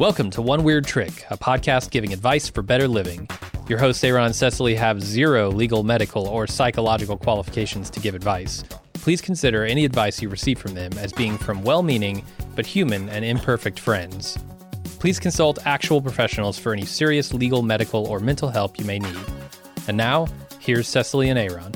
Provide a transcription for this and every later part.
Welcome to One Weird Trick, a podcast giving advice for better living. Your hosts, Aaron and Cecily, have zero legal, medical, or psychological qualifications to give advice. Please consider any advice you receive from them as being from well meaning but human and imperfect friends. Please consult actual professionals for any serious legal, medical, or mental help you may need. And now, here's Cecily and Aaron.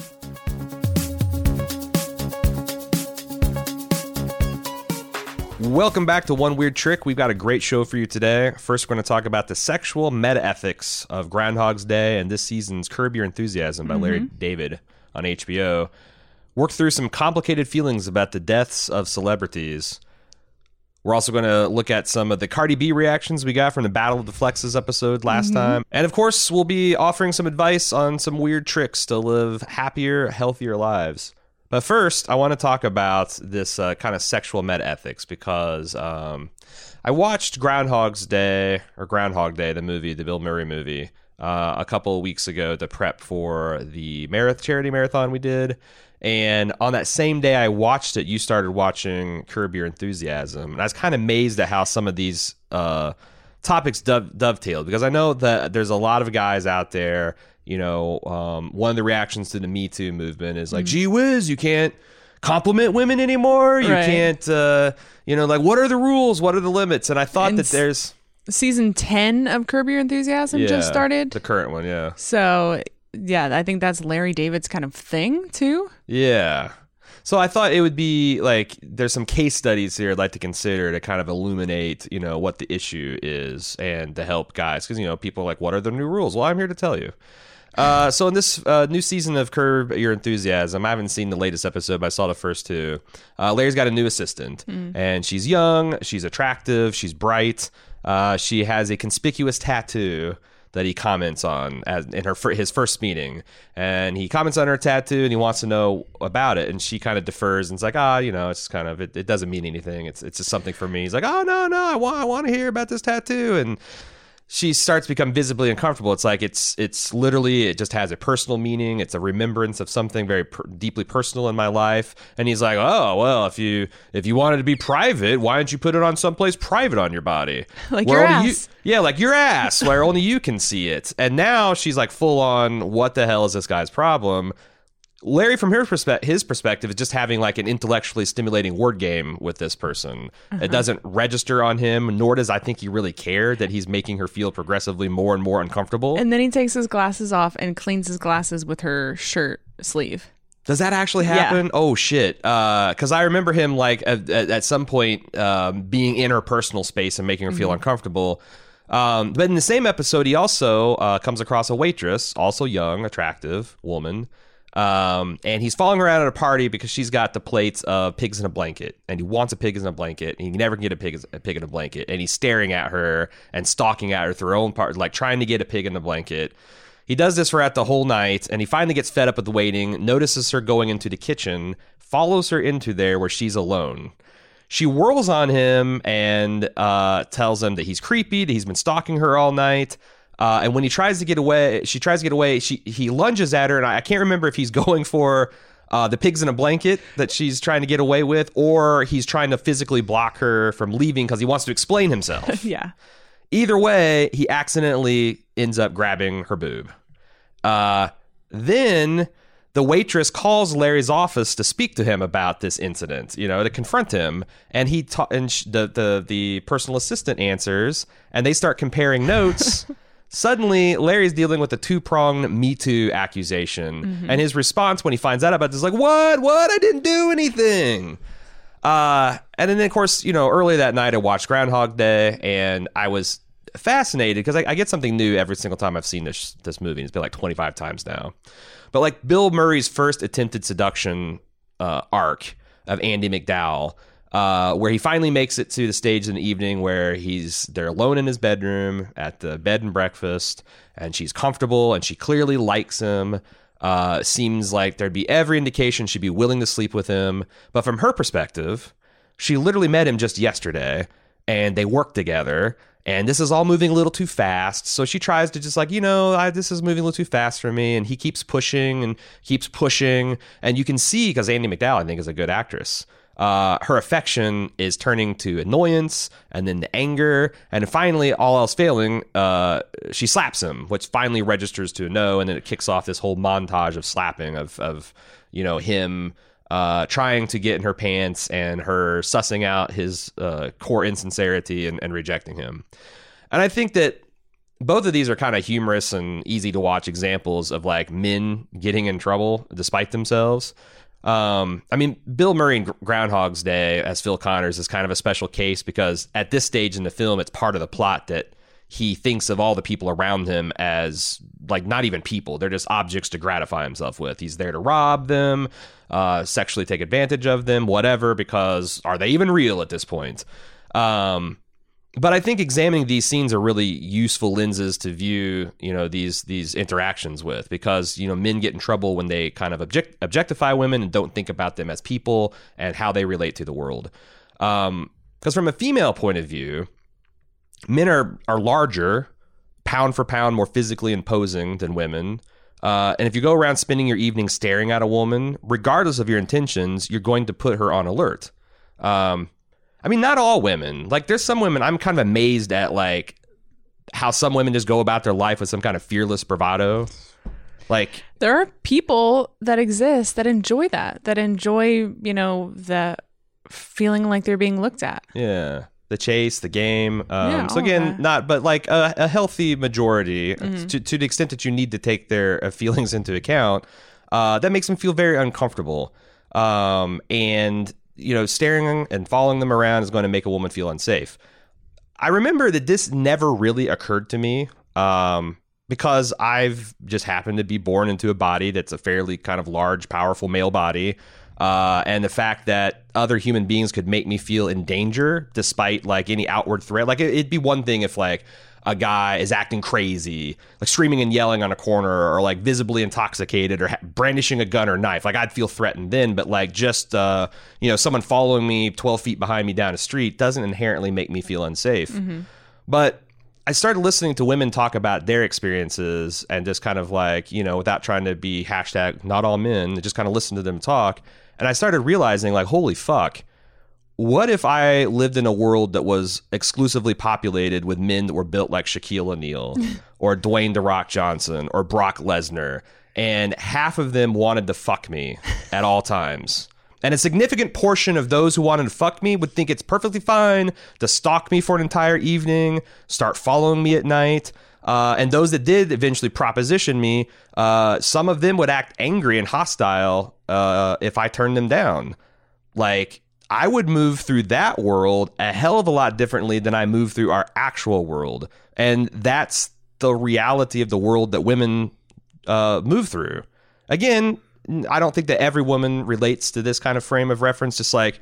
Welcome back to One Weird Trick. We've got a great show for you today. First, we're going to talk about the sexual meta ethics of Groundhog's Day and this season's Curb Your Enthusiasm by Larry mm-hmm. David on HBO. Work through some complicated feelings about the deaths of celebrities. We're also going to look at some of the Cardi B reactions we got from the Battle of the Flexes episode last mm-hmm. time. And of course, we'll be offering some advice on some weird tricks to live happier, healthier lives. But first, I want to talk about this uh, kind of sexual meta ethics because um, I watched Groundhog's Day or Groundhog Day, the movie, the Bill Murray movie, uh, a couple weeks ago to prep for the marathon charity marathon we did. And on that same day I watched it, you started watching Curb Your Enthusiasm, and I was kind of amazed at how some of these uh, topics dove- dovetailed because I know that there's a lot of guys out there. You know, um, one of the reactions to the Me Too movement is like, "Gee whiz, you can't compliment women anymore. You Right. can't, uh, you know, like what are the rules? What are the limits?" And I thought And that there's Season 10 of Curb Your Enthusiasm yeah, just started. the current one, yeah, so, yeah, I think that's Larry David's kind of thing, too. yeah. So I thought it would be like there's some case studies here I'd like to consider to kind of illuminate, you know, what the issue is and to help guys because you know people are like, what are the new rules? Well, I'm here to tell you. Uh, so in this uh, new season of Curb Your Enthusiasm, I haven't seen the latest episode, but I saw the first two. Uh, Larry's got a new assistant, and she's young, she's attractive, she's bright. Uh, she has a conspicuous tattoo that he comments on as in her his first meeting, and he comments on her tattoo and he wants to know about it, and she kind of defers and it's like, ah, you know, it's kind of it, it doesn't mean anything. It's it's just something for me. He's like, oh no no, I want I want to hear about this tattoo and she starts to become visibly uncomfortable. It's like it's it's literally it just has a personal meaning. It's a remembrance of something very per- deeply personal in my life. And he's like, "Oh well, if you if you wanted to be private, why don't you put it on someplace private on your body, Like Where your only ass. You, yeah, like your ass, where only you can see it." And now she's like full on. What the hell is this guy's problem? Larry, from her perspe- his perspective, is just having like an intellectually stimulating word game with this person. It doesn't register on him, nor does I think he really care that he's making her feel progressively more and more uncomfortable. And then he takes his glasses off and cleans his glasses with her shirt sleeve. Does that actually Yeah. happen? Oh shit! Because I remember him like at, at, at some point um, being in her personal space and making her feel uncomfortable. Um, but in the same episode, he also uh, comes across a waitress, also young, attractive woman, um, and he's following her around at a party because she's got the plates of pigs in a blanket, and he wants a pig in a blanket. And he never can get a pig, a pig in a blanket, and he's staring at her and stalking at her through her own part, like trying to get a pig in the blanket. He does this throughout the whole night, and he finally gets fed up with the waiting, notices her going into the kitchen, follows her into there where she's alone. She whirls on him and uh, tells him that he's creepy, that he's been stalking her all night. Uh, and when he tries to get away, she tries to get away. She he lunges at her, and I, I can't remember if he's going for uh, the pigs in a blanket that she's trying to get away with, or he's trying to physically block her from leaving because he wants to explain himself. Yeah. Either way, he accidentally ends up grabbing her boob. Uh, then the waitress calls Larry's office to speak to him about this incident, you know, to confront him. And he ta- and sh- the, the the personal assistant answers, and they start comparing notes. Suddenly, Larry's dealing with a two pronged Me Too accusation, and his response when he finds out about this is like, "What? What? I didn't do anything." Uh, and then, of course, you know, early that night, I watched Groundhog Day, and I was fascinated because I, I get something new every single time I've seen this this movie. It's been like 25 times now. But like Bill Murray's first attempted seduction uh, arc of Andie MacDowell, uh, where he finally makes it to the stage in the evening where he's they're alone in his bedroom at the bed and breakfast, and she's comfortable and she clearly likes him. Uh, seems like there'd be every indication she'd be willing to sleep with him. But from her perspective, she literally met him just yesterday and they work together. And this is all moving a little too fast. So she tries to just like, you know, I, this is moving a little too fast for me. And he keeps pushing and keeps pushing. And you can see, because Andie MacDowell, I think, is a good actress. Uh, her affection is turning to annoyance and then to anger. And finally, all else failing, uh, she slaps him, which finally registers to a no. And then it kicks off this whole montage of slapping, of, of you know, him uh, trying to get in her pants and her sussing out his uh, core insincerity and, and rejecting him. And I think that both of these are kind of humorous and easy to watch examples of like men getting in trouble despite themselves. Um, I mean, Bill Murray in Groundhog's Day as Phil Connors is kind of a special case because at this stage in the film, it's part of the plot that he thinks of all the people around him as like not even people; they're just objects to gratify himself with. He's there to rob them, uh, sexually take advantage of them, whatever. Because are they even real at this point? Um, but I think examining these scenes are really useful lenses to view, you know, these these interactions with because you know men get in trouble when they kind of object, objectify women and don't think about them as people and how they relate to the world. Because um, from a female point of view, men are are larger, pound for pound, more physically imposing than women. Uh, and if you go around spending your evening staring at a woman, regardless of your intentions, you're going to put her on alert. Um, I mean, not all women. Like, there's some women I'm kind of amazed at, like how some women just go about their life with some kind of fearless bravado. Like, there are people that exist that enjoy that, that enjoy, you know, the feeling like they're being looked at. Yeah. The chase, the game. Um, Yeah, so again, not, but like a, a healthy majority Mm-hmm. to, to the extent that you need to take their uh, feelings into account, uh, that makes them feel very uncomfortable. Um, and, you know, staring and following them around is going to make a woman feel unsafe. I remember that this never really occurred to me um, because I've just happened to be born into a body that's a fairly kind of large, powerful male body. Uh, and the fact that other human beings could make me feel in danger despite like any outward threat. Like it, it'd be one thing if like a guy is acting crazy, like screaming and yelling on a corner, or like visibly intoxicated, or ha- brandishing a gun or knife. Like I'd feel threatened then, but like just uh, you know someone following me twelve feet behind me down a street doesn't inherently make me feel unsafe. But I started listening to women talk about their experiences and just kind of like, you know, without trying to be hashtag not all men, just kind of listen to them talk. And I started realizing, like, holy fuck, what if I lived in a world that was exclusively populated with men that were built like Shaquille O'Neal or Dwayne The Rock Johnson or Brock Lesnar, and half of them wanted to fuck me at all times? And a significant portion of those who wanted to fuck me would think it's perfectly fine to stalk me for an entire evening, start following me at night. Uh, and those that did eventually proposition me, uh, some of them would act angry and hostile uh, if I turned them down. Like, I would move through that world a hell of a lot differently than I move through our actual world. And that's the reality of the world that women uh, move through. Again, I don't think that every woman relates to this kind of frame of reference. Just like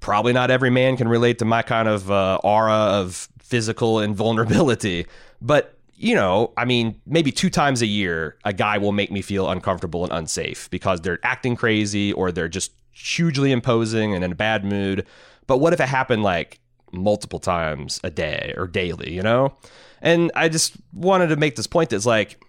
probably not every man can relate to my kind of uh, aura of physical invulnerability. But you know, I mean, maybe two times a year, a guy will make me feel uncomfortable and unsafe because they're acting crazy or they're just hugely imposing and in a bad mood. But what if it happened like multiple times a day or daily, you know? And I just wanted to make this point that's like,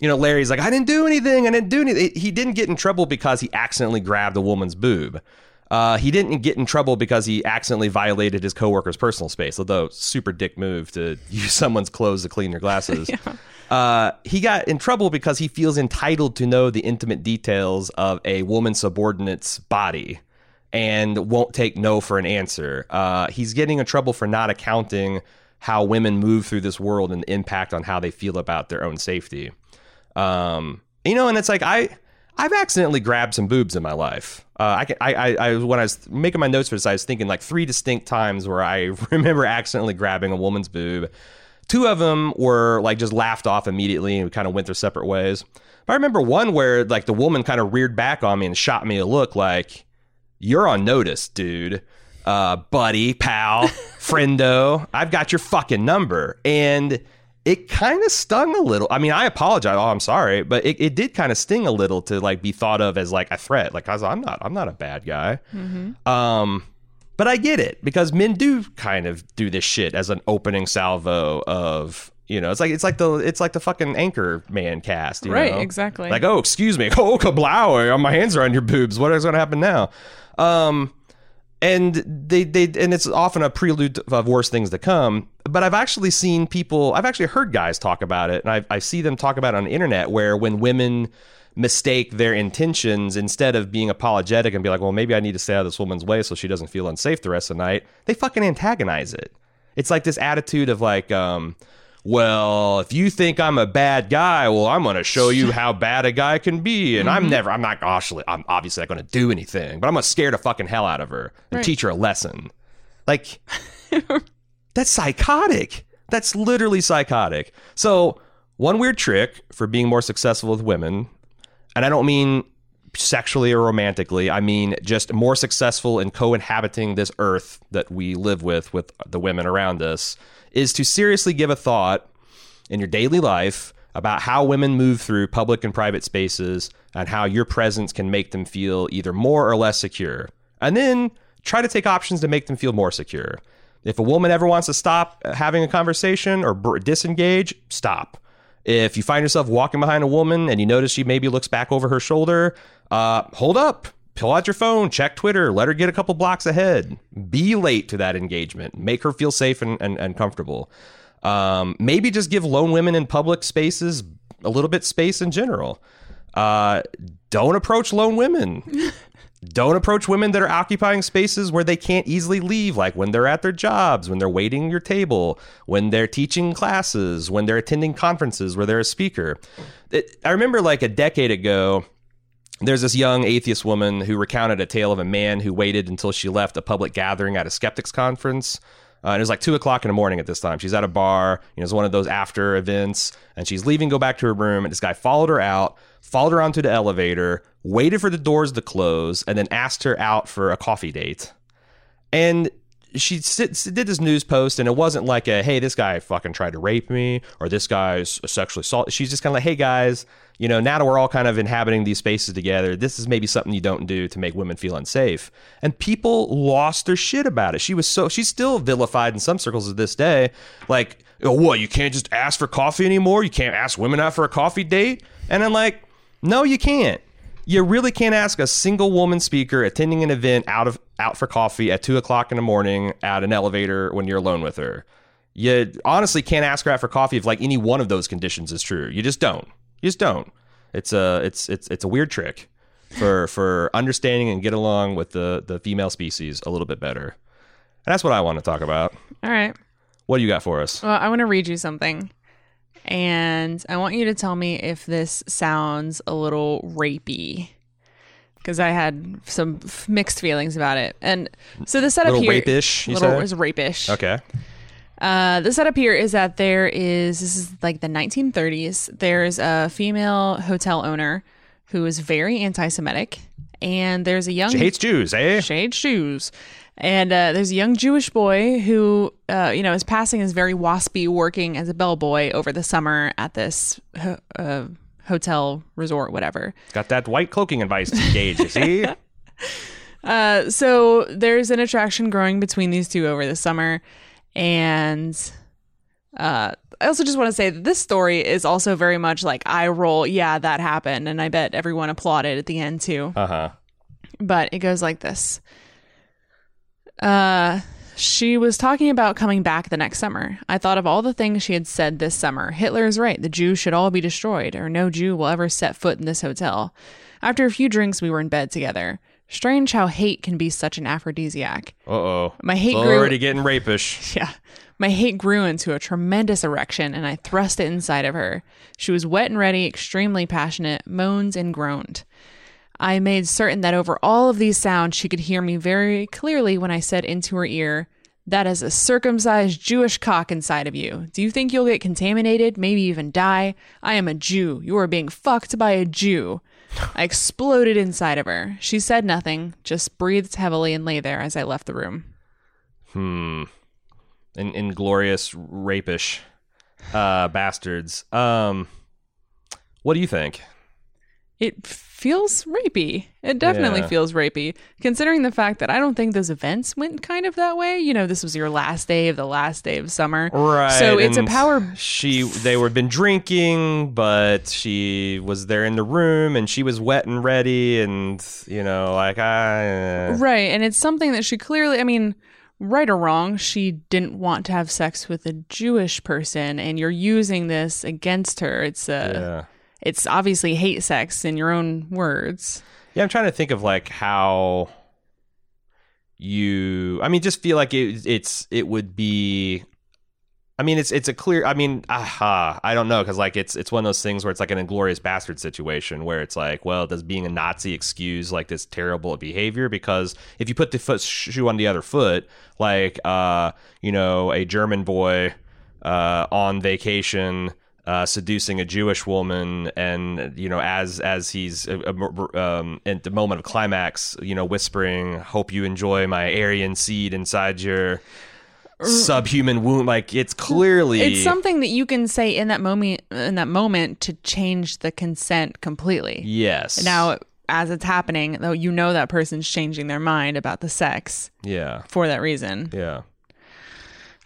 you know, Larry's like, I didn't do anything. I didn't do anything. He didn't get in trouble because he accidentally grabbed a woman's boob. Uh, he didn't get in trouble because he accidentally violated his coworker's personal space, although super dick move to use someone's clothes to clean your glasses. uh, he got in trouble because he feels entitled to know the intimate details of a woman subordinate's body and won't take no for an answer. Uh, he's getting in trouble for not accounting how women move through this world and the impact on how they feel about their own safety. Um, you know, and it's like I I've accidentally grabbed some boobs in my life. Uh, I, can, I, I, I, when I was making my notes for this, I was thinking like three distinct times where I remember accidentally grabbing a woman's boob. Two of them were like just laughed off immediately and we kind of went their separate ways. But I remember one where like the woman kind of reared back on me and shot me a look like, "You're on notice, dude." Uh, buddy, pal, friendo, I've got your fucking number. And it kind of stung a little. I mean, I apologize. Oh, I'm sorry, but it, it did kind of sting a little to like be thought of as like a threat. Like I was, I'm not, I'm not a bad guy. Um, but I get it because men do kind of do this shit as an opening salvo of you know, it's like it's like the it's like the fucking Anchorman cast, you Right, know? exactly. Like, oh, excuse me, oh kablow, my hands are on your boobs. What is going to happen now? Um, and they they and it's often a prelude of worse things to come. But I've actually seen people, I've actually heard guys talk about it, and I, I see them talk about it on the internet where when women mistake their intentions instead of being apologetic and be like, well, maybe I need to stay out of this woman's way so she doesn't feel unsafe the rest of the night, they fucking antagonize it. It's like this attitude of like, um, well, if you think I'm a bad guy, well, I'm going to show you how bad a guy can be. And I'm never, I'm not, actually, I'm obviously not going to do anything, but I'm going to scare the fucking hell out of her and Right. teach her a lesson. Like, that's psychotic. That's literally psychotic. So, one weird trick for being more successful with women, and I don't mean sexually or romantically, I mean just more successful in co inhabiting this earth that we live with, with the women around us, is to seriously give a thought in your daily life about how women move through public and private spaces and how your presence can make them feel either more or less secure. And then try to take options to make them feel more secure. If a woman ever wants to stop having a conversation or disengage, stop. If you find yourself walking behind a woman and you notice she maybe looks back over her shoulder, uh, hold up, pull out your phone, check Twitter, let her get a couple blocks ahead. Be late to that engagement. Make her feel safe and, and, and comfortable. Um, maybe just give lone women in public spaces a little bit space in general. Uh, don't approach lone women. don't approach women that are occupying spaces where they can't easily leave, like when they're at their jobs, when they're waiting your table, when they're teaching classes, when they're attending conferences where they're a speaker. It, I remember like a decade ago, there's this young atheist woman who recounted a tale of a man who waited until she left a public gathering at a skeptics conference. Uh, and it was like two o'clock in the morning at this time. She's at a bar, you know, it's one of those after events, and she's leaving, go back to her room, and this guy followed her out, followed her onto the elevator, waited for the doors to close, and then asked her out for a coffee date. And she did this news post, and it wasn't like a "Hey, this guy fucking tried to rape me" or "This guy's sexually assault." She's just kind of like, "Hey guys, you know, now that we're all kind of inhabiting these spaces together, this is maybe something you don't do to make women feel unsafe." And people lost their shit about it. She was so she's still vilified in some circles to this day, like, "Oh, what? You can't just ask for coffee anymore? You can't ask women out for a coffee date?" And I'm like, "No, you can't." You really can't ask a single woman speaker attending an event out of out for coffee at two o'clock in the morning at an elevator when you're alone with her. You honestly can't ask her out for coffee if like any one of those conditions is true. You just don't. You just don't. It's a it's it's it's a weird trick for for understanding and get along with the the female species a little bit better. And that's what I want to talk about. All right. What do you got for us? Well, I want to read you something. And I want you to tell me if this sounds a little rapey. Because I had some f- mixed feelings about it. And so the setup Little here rapish, little is rapish. Okay. Uh, the setup here is that there is this is like the 1930s. There's a female hotel owner who is very anti-Semitic, and there's a young She hates Jews, eh? She hates shoes. And uh, there's a young Jewish boy who, uh, you know, is passing as very waspy, working as a bellboy over the summer at this ho- uh, hotel, resort, whatever. Got that white cloaking advice to gauge, you see? Uh, so there's an attraction growing between these two over the summer, and uh, I also just want to say that this story is also very much like I roll. Yeah, that happened, and I bet everyone applauded at the end too. Uh-huh. but it goes like this. Uh she was talking about coming back the next summer. I thought of all the things she had said this summer. Hitler is right. The Jews should all be destroyed, or no Jew will ever set foot in this hotel. After a few drinks, we were in bed together. Strange how hate can be such an aphrodisiac. Uh-oh. My hate It's grew. already getting rapish. Yeah. My hate grew into a tremendous erection and I thrust it inside of her. She was wet and ready, extremely passionate, moans and groaned. I made certain that over all of these sounds she could hear me very clearly when I said into her ear, That is a circumcised Jewish cock inside of you. Do you think you'll get contaminated, maybe even die? I am a Jew. You are being fucked by a Jew. I exploded inside of her. She said nothing, just breathed heavily and lay there as I left the room. Hmm. In- inglorious rapish uh, bastards. Um, what do you think? it feels rapey. It definitely Yeah. feels rapey, considering the fact that I don't think those events went kind of that way. You know, this was your last day of the last day of summer. Right. So it's a power. She they were been drinking, but she was there in the room and she was wet and ready and you know, like I eh. Right. And it's something that she clearly, I mean, right or wrong, she didn't want to have sex with a Jewish person, and you're using this against her. It's a yeah. It's obviously hate sex in your own words. Yeah, I'm trying to think of like how you. I mean, just feel like it, it's it would be. I mean, it's it's a clear. I mean, aha, I don't know because like it's it's one of those things where it's like an inglorious bastard situation where it's like, well, does being a Nazi excuse like this terrible behavior? Because if you put the foot shoe on the other foot, like uh, you know, a German boy uh, on vacation uh, seducing a Jewish woman, and you know, as as he's uh, uh, um, at the moment of climax, you know, whispering, "Hope you enjoy my Aryan seed inside your subhuman womb." Like it's clearly It's something that you can say in that moment in that moment to change the consent completely. yes. Now, as it's happening, though, you know that person's changing their mind about the sex yeah, for that reason. yeah.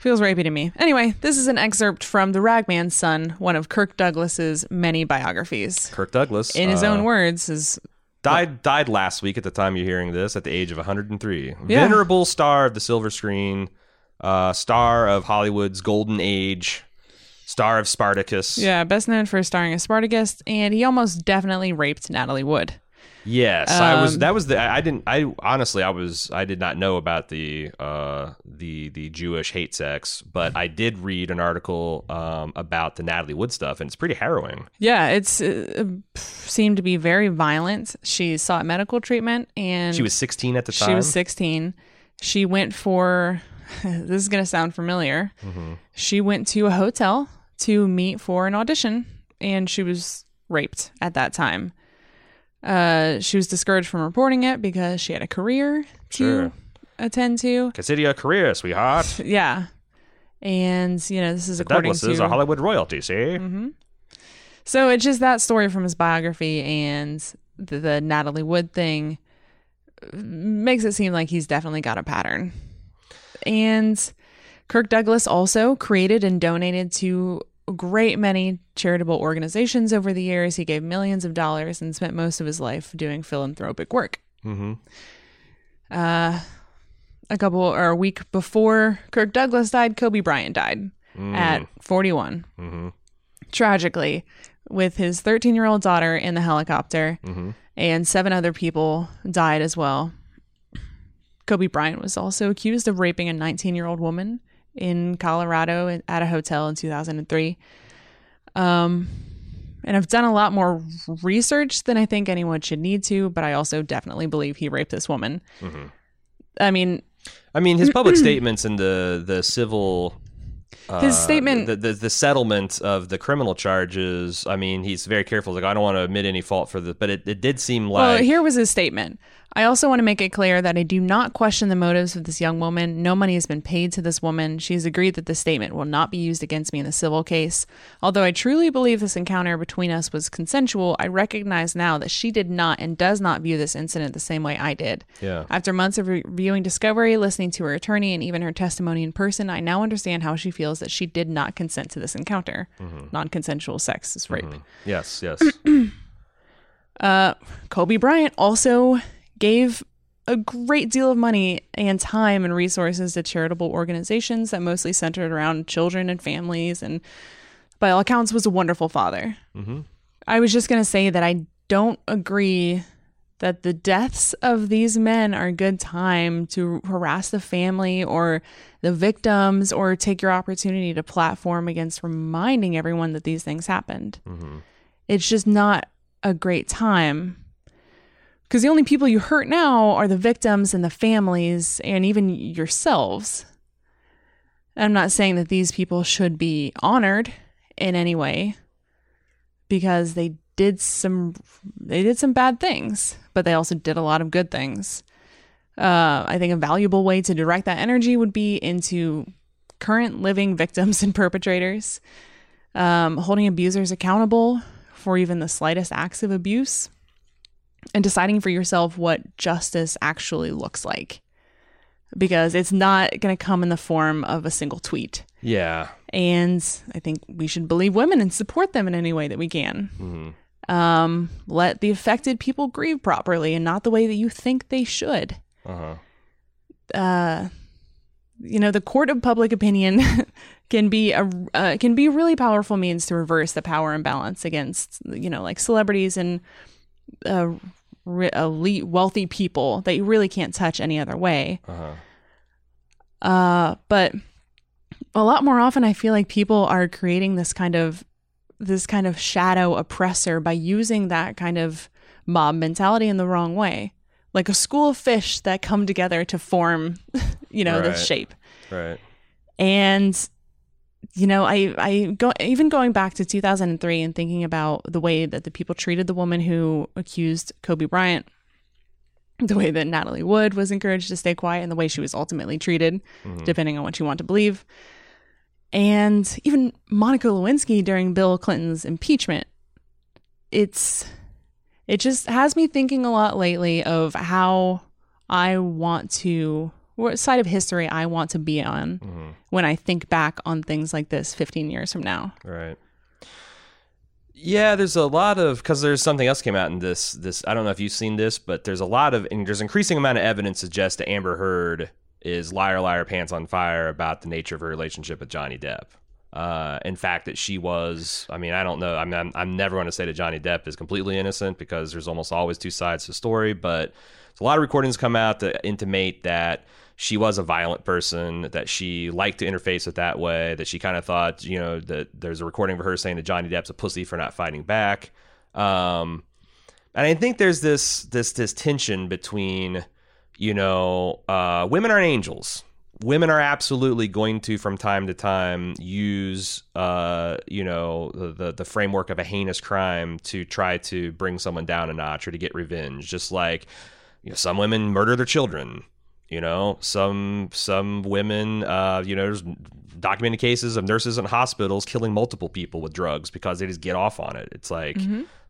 Feels rapey to me. Anyway, this is an excerpt from The Ragman's Son, one of Kirk Douglas's many biographies. Kirk Douglas, In his uh, own words, is died died last week at the time you're hearing this at the age of 103 Yeah. venerable star of the silver screen uh, star of hollywood's golden age star of spartacus yeah, best known for starring as Spartacus, and he almost definitely raped Natalie Wood. Yes i was Um, that was the I, didn't i honestly i was i did not know about the uh the the jewish hate sex but i did read an article um about the natalie wood stuff and it's pretty harrowing Yeah, it's uh, seemed to be very violent. She sought medical treatment, and she was 16 at the time She was 16. She went for, this is going to sound familiar. Mm-hmm. She went to a hotel to meet for an audition and she was raped at that time. Uh, she was discouraged from reporting it because she had a career to Sure. attend to. consider your career sweetheart Yeah. And, you know, this is according douglases to. are hollywood royalty see Mm-hmm. So it's just that story from his biography and the, the Natalie Wood thing makes it seem like he's definitely got a pattern. And Kirk Douglas also created and donated to a great many charitable organizations over the years. He gave millions of dollars and spent most of his life doing philanthropic work. mm-hmm Uh, a couple or a week before Kirk Douglas died, Kobe Bryant died at 41. mm-hmm Tragically, with his 13 year old daughter in the helicopter, Mhm. and seven other people died as well. Kobe Bryant was also accused of raping a 19 year old woman in Colorado at a hotel in 2003. Um, and I've done a lot more research than I think anyone should need to, but I also definitely believe he raped this woman. I mean, I mean, his public statements and the the civil. Uh, His statement- the, the the settlement of the criminal charges. I mean, he's very careful. Like, I don't want to admit any fault for the, but it, it did seem like Well, here was his statement. I also want to make it clear that I do not question the motives of this young woman. No money has been paid to this woman. She has agreed that this statement will not be used against me in the civil case. Although I truly believe this encounter between us was consensual, I recognize now that she did not and does not view this incident the same way I did. yeah, After months of reviewing Discovery, listening to her attorney, and even her testimony in person, I now understand how she feels that she did not consent to this encounter. Non consensual sex is rape. yes, yes, Uh, Kobe Bryant also gave a great deal of money and time and resources to charitable organizations that mostly centered around children and families, and by all accounts, was a wonderful father. mm-hmm. I was just going to say that I don't agree that the deaths of these men are a good time to harass the family or the victims or take your opportunity to platform against reminding everyone that these things happened. It's just not a great time. Because the only people you hurt now are the victims and the families and even yourselves. I'm not saying that these people should be honored in any way because they did some they did some bad things, but they also did a lot of good things. Uh, I think a valuable way to direct that energy would be into current living victims and perpetrators, um, holding abusers accountable for even the slightest acts of abuse. And deciding for yourself what justice actually looks like. Because it's not going to come in the form of a single tweet. Yeah. And I think we should believe women and support them in any way that we can. Um, let the affected people grieve properly and not the way that you think they should. Uh-huh. Uh, you know, the court of public opinion can be a uh, can be a really powerful means to reverse the power imbalance against you know like celebrities and uh, elite wealthy people that you really can't touch any other way. Uh-huh. Uh, but a lot more often, I feel like people are creating this kind of this kind of shadow oppressor by using that kind of mob mentality in the wrong way, like a school of fish that come together to form, you know, Right. this shape. Right. And you know, I I go even going back to 2003 and thinking about the way that the people treated the woman who accused Kobe Bryant, the way that Natalie Wood was encouraged to stay quiet, and the way she was ultimately treated, mm-hmm. depending on what you want to believe, and even Monica Lewinsky during Bill Clinton's impeachment. It's it just has me thinking a lot lately of how I want to what side of history I want to be on when I think back on things like this 15 years from now. Right. Yeah, there's a lot of because there's something else came out in this. This I don't know if you've seen this, but there's a lot of and there's increasing amount of evidence suggests that Amber Heard is liar, liar, pants on fire about the nature of her relationship with Johnny Depp. Uh, in fact, that she was. I mean, I don't know. I mean, I'm, I'm never going to say that Johnny Depp is completely innocent because there's almost always two sides to the story. But a lot of recordings come out that intimate that she was a violent person, that she liked to interface with that way, that she kind of thought, you know, that there's a recording of her saying that Johnny Depp's a pussy for not fighting back. Um, and I think there's this this this tension between, you know, uh, women aren't angels. Women are absolutely going to, from time to time, use, uh, you know, the, the the framework of a heinous crime to try to bring someone down a notch or to get revenge. Just like, you know, some women murder their children. You know, some some women, uh, you know, there's documented cases of nurses in hospitals killing multiple people with drugs because they just get off on it. It's like,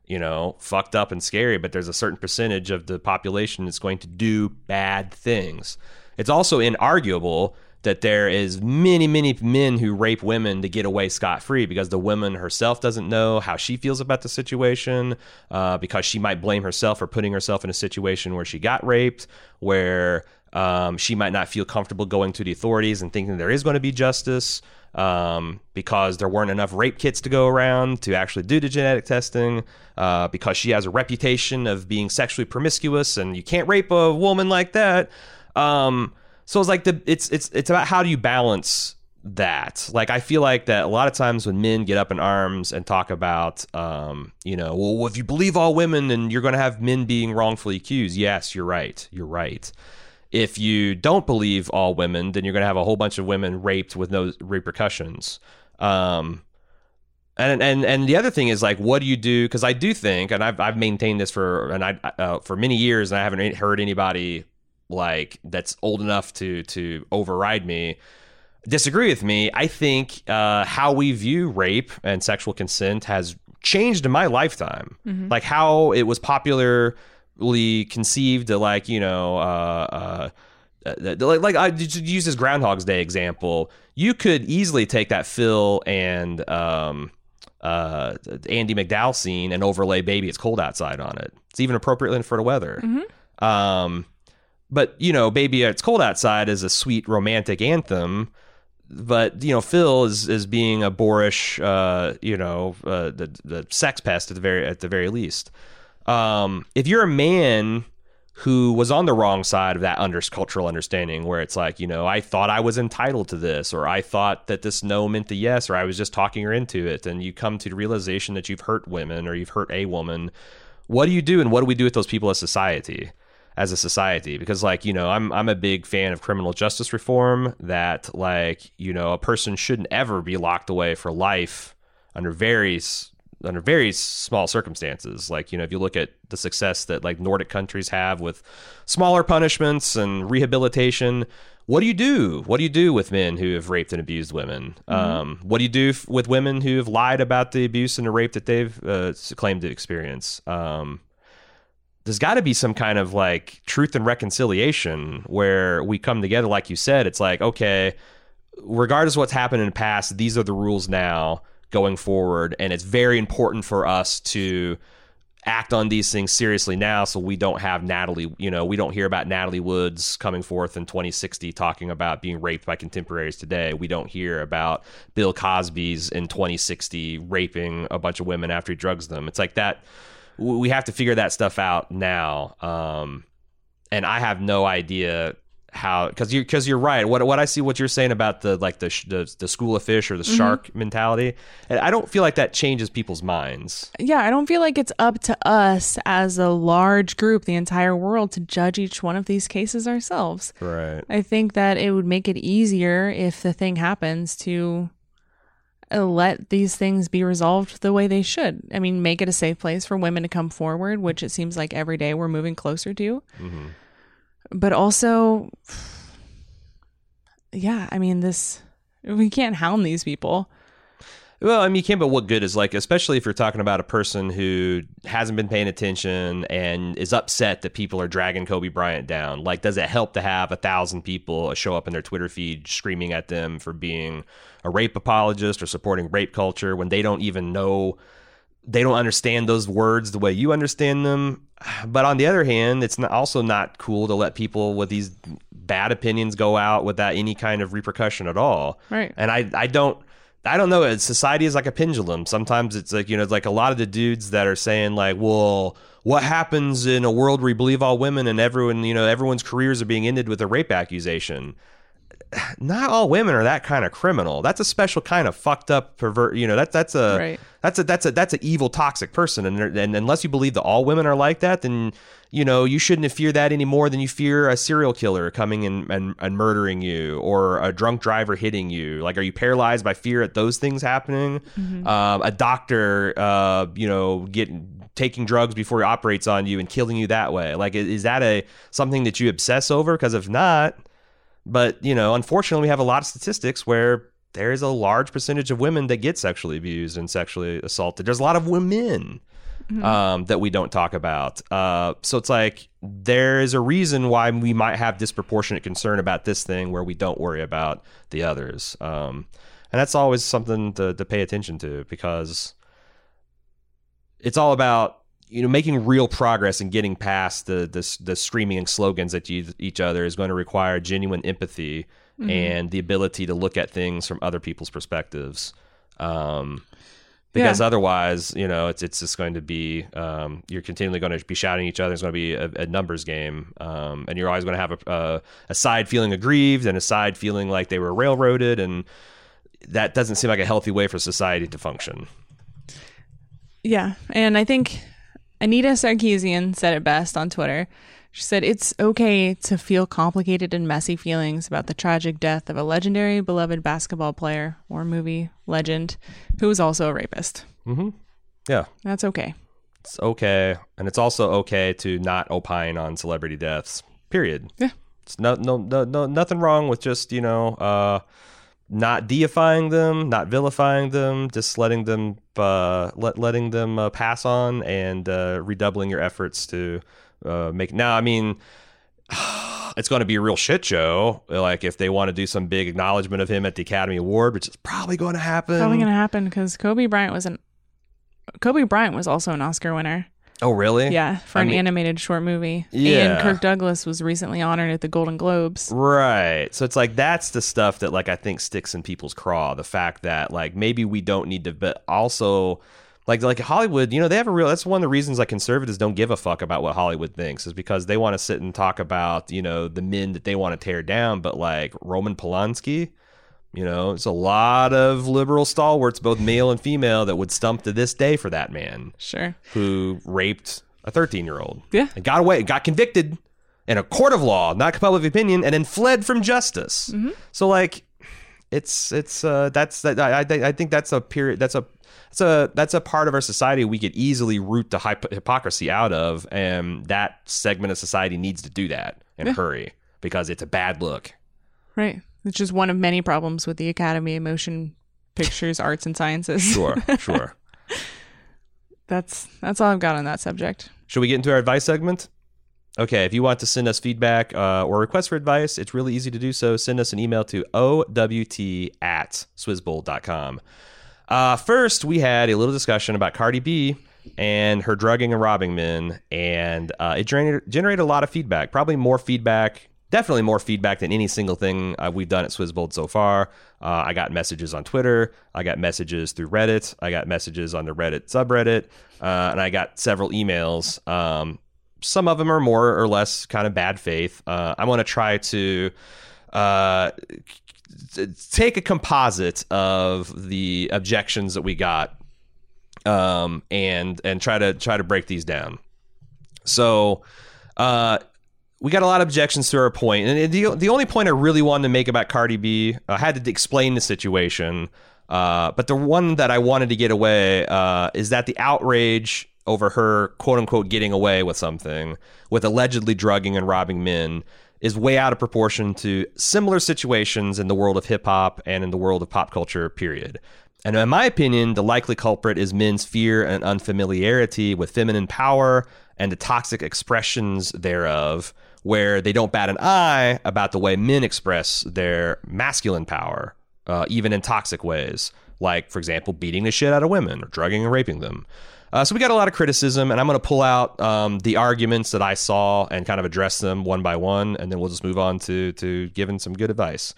you know, fucked up and scary, but there's a certain percentage of the population that's going to do bad things. It's also inarguable that there is many, many men who rape women to get away scot free because the woman herself doesn't know how she feels about the situation, uh, because she might blame herself for putting herself in a situation where she got raped, where um, she might not feel comfortable going to the authorities and thinking there is going to be justice um, because there weren't enough rape kits to go around to actually do the genetic testing, uh, because she has a reputation of being sexually promiscuous and you can't rape a woman like that. Um, so it's like the it's it's it's about how do you balance that? Like I feel like that a lot of times when men get up in arms and talk about, um, you know, well, if you believe all women, and you're going to have men being wrongfully accused. Yes, you're right. You're right if you don't believe all women, then you're going to have a whole bunch of women raped with no repercussions. Um, and and and the other thing is like, what do you do? Because I do think, and I've I've maintained this for and I uh, for many years, and I haven't heard anybody like that's old enough to to override me disagree with me. I think uh, how we view rape and sexual consent has changed in my lifetime. Like how it was popularly conceived to like you know. Uh, uh, uh, like, like I use this Groundhog's Day example. You could easily take that Phil and um, uh, Andie MacDowell scene and overlay "Baby It's Cold Outside" on it. It's even appropriately for the weather. Um, but you know, "Baby It's Cold Outside" is a sweet romantic anthem. But you know, Phil is is being a boorish, uh, you know, uh, the the sex pest at the very at the very least. Um, if you're a man who was on the wrong side of that under cultural understanding where it's like you know i thought i was entitled to this or i thought that this no meant the yes or i was just talking her into it and you come to the realization that you've hurt women or you've hurt a woman what do you do and what do we do with those people as society? As a society? Because like you know i'm i'm a big fan of criminal justice reform that like you know a person shouldn't ever be locked away for life under very s- under very small circumstances. Like you know if you look at the success that like nordic countries have with smaller punishments and rehabilitation what do you do? What do you do with men who have raped and abused women? Um, what do you do f- with women who have lied about the abuse and the rape that they've uh, claimed to experience? Um, there's got to be some kind of like truth and reconciliation where we come together like you said. It's like okay regardless of what's happened in the past these are the rules now going forward and it's very important for us to act on these things seriously now so we don't have Natalie, you know, we don't hear about Natalie Woods coming forth in 2060 talking about being raped by contemporaries today. We don't hear about Bill Cosby's in 2060 raping a bunch of women after he drugs them. It's like that we have to figure that stuff out now. Um, and I have no idea how because you because you're right. What what I see what you're saying about the like the the, the school of fish or the shark mentality, and I don't feel like that changes people's minds. Yeah, I don't feel like it's up to us as a large group, the entire world, to judge each one of these cases ourselves. Right. I think that it would make it easier if the thing happens to uh, let these things be resolved the way they should. I mean, make it a safe place for women to come forward, which it seems like every day we're moving closer to. But also, yeah, I mean, this, we can't hound these people. Well, I mean, you can't. But what good is like, especially if you're talking about a person who hasn't been paying attention and is upset that people are dragging Kobe Bryant down. Like, does it help to have a thousand people show up in their Twitter feed screaming at them for being a rape apologist or supporting rape culture when they don't even know, they don't understand those words the way you understand them? But on the other hand, it's not, also not cool to let people with these bad opinions go out without any kind of repercussion at all. Right. And I, I don't. I don't know. Society is like a pendulum. Sometimes it's like, you know, it's like a lot of the dudes that are saying, like, well, what happens in a world where you believe all women and everyone, you know, everyone's careers are being ended with a rape accusation? Not all women are that kind of criminal. That's a special kind of fucked up pervert. You know, that that's a Right. that's a that's a that's an evil toxic person. And and unless you believe that all women are like that, then you know you shouldn't fear that any more than you fear a serial killer coming and, and and murdering you or a drunk driver hitting you. Like, are you paralyzed by fear at those things happening? Um, a doctor, uh, you know, getting taking drugs before he operates on you and killing you that way. Like, is, is that a something that you obsess over? Because if not, but you know, unfortunately, we have a lot of statistics where there is a large percentage of women that get sexually abused and sexually assaulted. There's a lot of women um, that we don't talk about. Uh, so it's like there is a reason why we might have disproportionate concern about this thing where we don't worry about the others. Um, and that's always something to, to pay attention to because it's all about you know making real progress and getting past the the, the screaming and slogans at you, each other is going to require genuine empathy and the ability to look at things from other people's perspectives. Um, because Yeah. otherwise, you know, it's it's just going to be um, you're continually going to be shouting at each other. It's going to be a, a numbers game, um, and you're always going to have a, a a side feeling aggrieved and a side feeling like they were railroaded, and that doesn't seem like a healthy way for society to function. Yeah. And I think Anita Sarkeesian said it best on Twitter. She said, It's okay to feel complicated and messy feelings about the tragic death of a legendary, beloved basketball player or movie legend who was also a rapist. Yeah, That's okay. it's okay, and it's also okay to not opine on celebrity deaths. Period. Yeah. It's no no no, no nothing wrong with just you know uh, not deifying them, not vilifying them, just letting them uh, let letting them uh, pass on and uh, redoubling your efforts to uh, make. Now, I mean. It's going to be a real shit show. Like if they want to do some big acknowledgement of him at the Academy Award, which is probably going to happen. Probably going to happen because Kobe Bryant was an. Kobe Bryant was also an Oscar winner. Oh, really? Yeah, for I an mean- animated short movie. Yeah. And Kirk Douglas was recently honored at the Golden Globes. Right. So it's like that's the stuff that like I think sticks in people's craw. The fact that like maybe we don't need to, but also like like Hollywood, you know, they have a real. That's one of the reasons like conservatives don't give a fuck about what Hollywood thinks is because they want to sit and talk about you know the men that they want to tear down. But like Roman Polanski, you know, it's a lot of liberal stalwarts, both male and female, that would stump to this day for that man Sure. who raped a 13 year old. Yeah. And got away, got convicted in a court of law, not public opinion, and then fled from justice. So like, it's it's uh that's that I I, think- that's a period that's a that's a that's a part of our society we could easily root the hypo- hypocrisy out of, and that segment of society needs to do that and hurry because it's a bad look. Right. It's just one of many problems with the Academy of Motion Pictures, Arts, and Sciences. Sure, sure. That's that's all I've got on that subject. Should we get into our advice segment? Okay, if you want to send us feedback uh, or request for advice, it's really easy to do so. Send us an email to owt at swizzbowl.com. Uh, first, we had a little discussion about Cardi B and her drugging and robbing men, and uh, it generated, generated a lot of feedback. Probably more feedback, definitely more feedback than any single thing uh, we've done at Swizzbold so far. Uh, I got messages on Twitter, I got messages through Reddit, I got messages on the Reddit subreddit, uh, and I got several emails. Um, some of them are more or less kind of bad faith. Uh, I want to try to uh, take a composite of the objections that we got um, and and try to try to break these down. So, uh, we got a lot of objections to our point. and the the only point I really wanted to make about Cardi B, I had to explain the situation. Uh, but the one that I wanted to get away uh, is that the outrage over her quote unquote getting away with something, with allegedly drugging and robbing men, is way out of proportion to similar situations in the world of hip hop and in the world of pop culture, period. And in my opinion, the likely culprit is men's fear and unfamiliarity with feminine power and the toxic expressions thereof, where they don't bat an eye about the way men express their masculine power, uh, even in toxic ways, like, for example, beating the shit out of women or drugging and raping them. Uh, so we got a lot of criticism, and I'm going to pull out um, the arguments that I saw and kind of address them one by one, and then we'll just move on to to giving some good advice.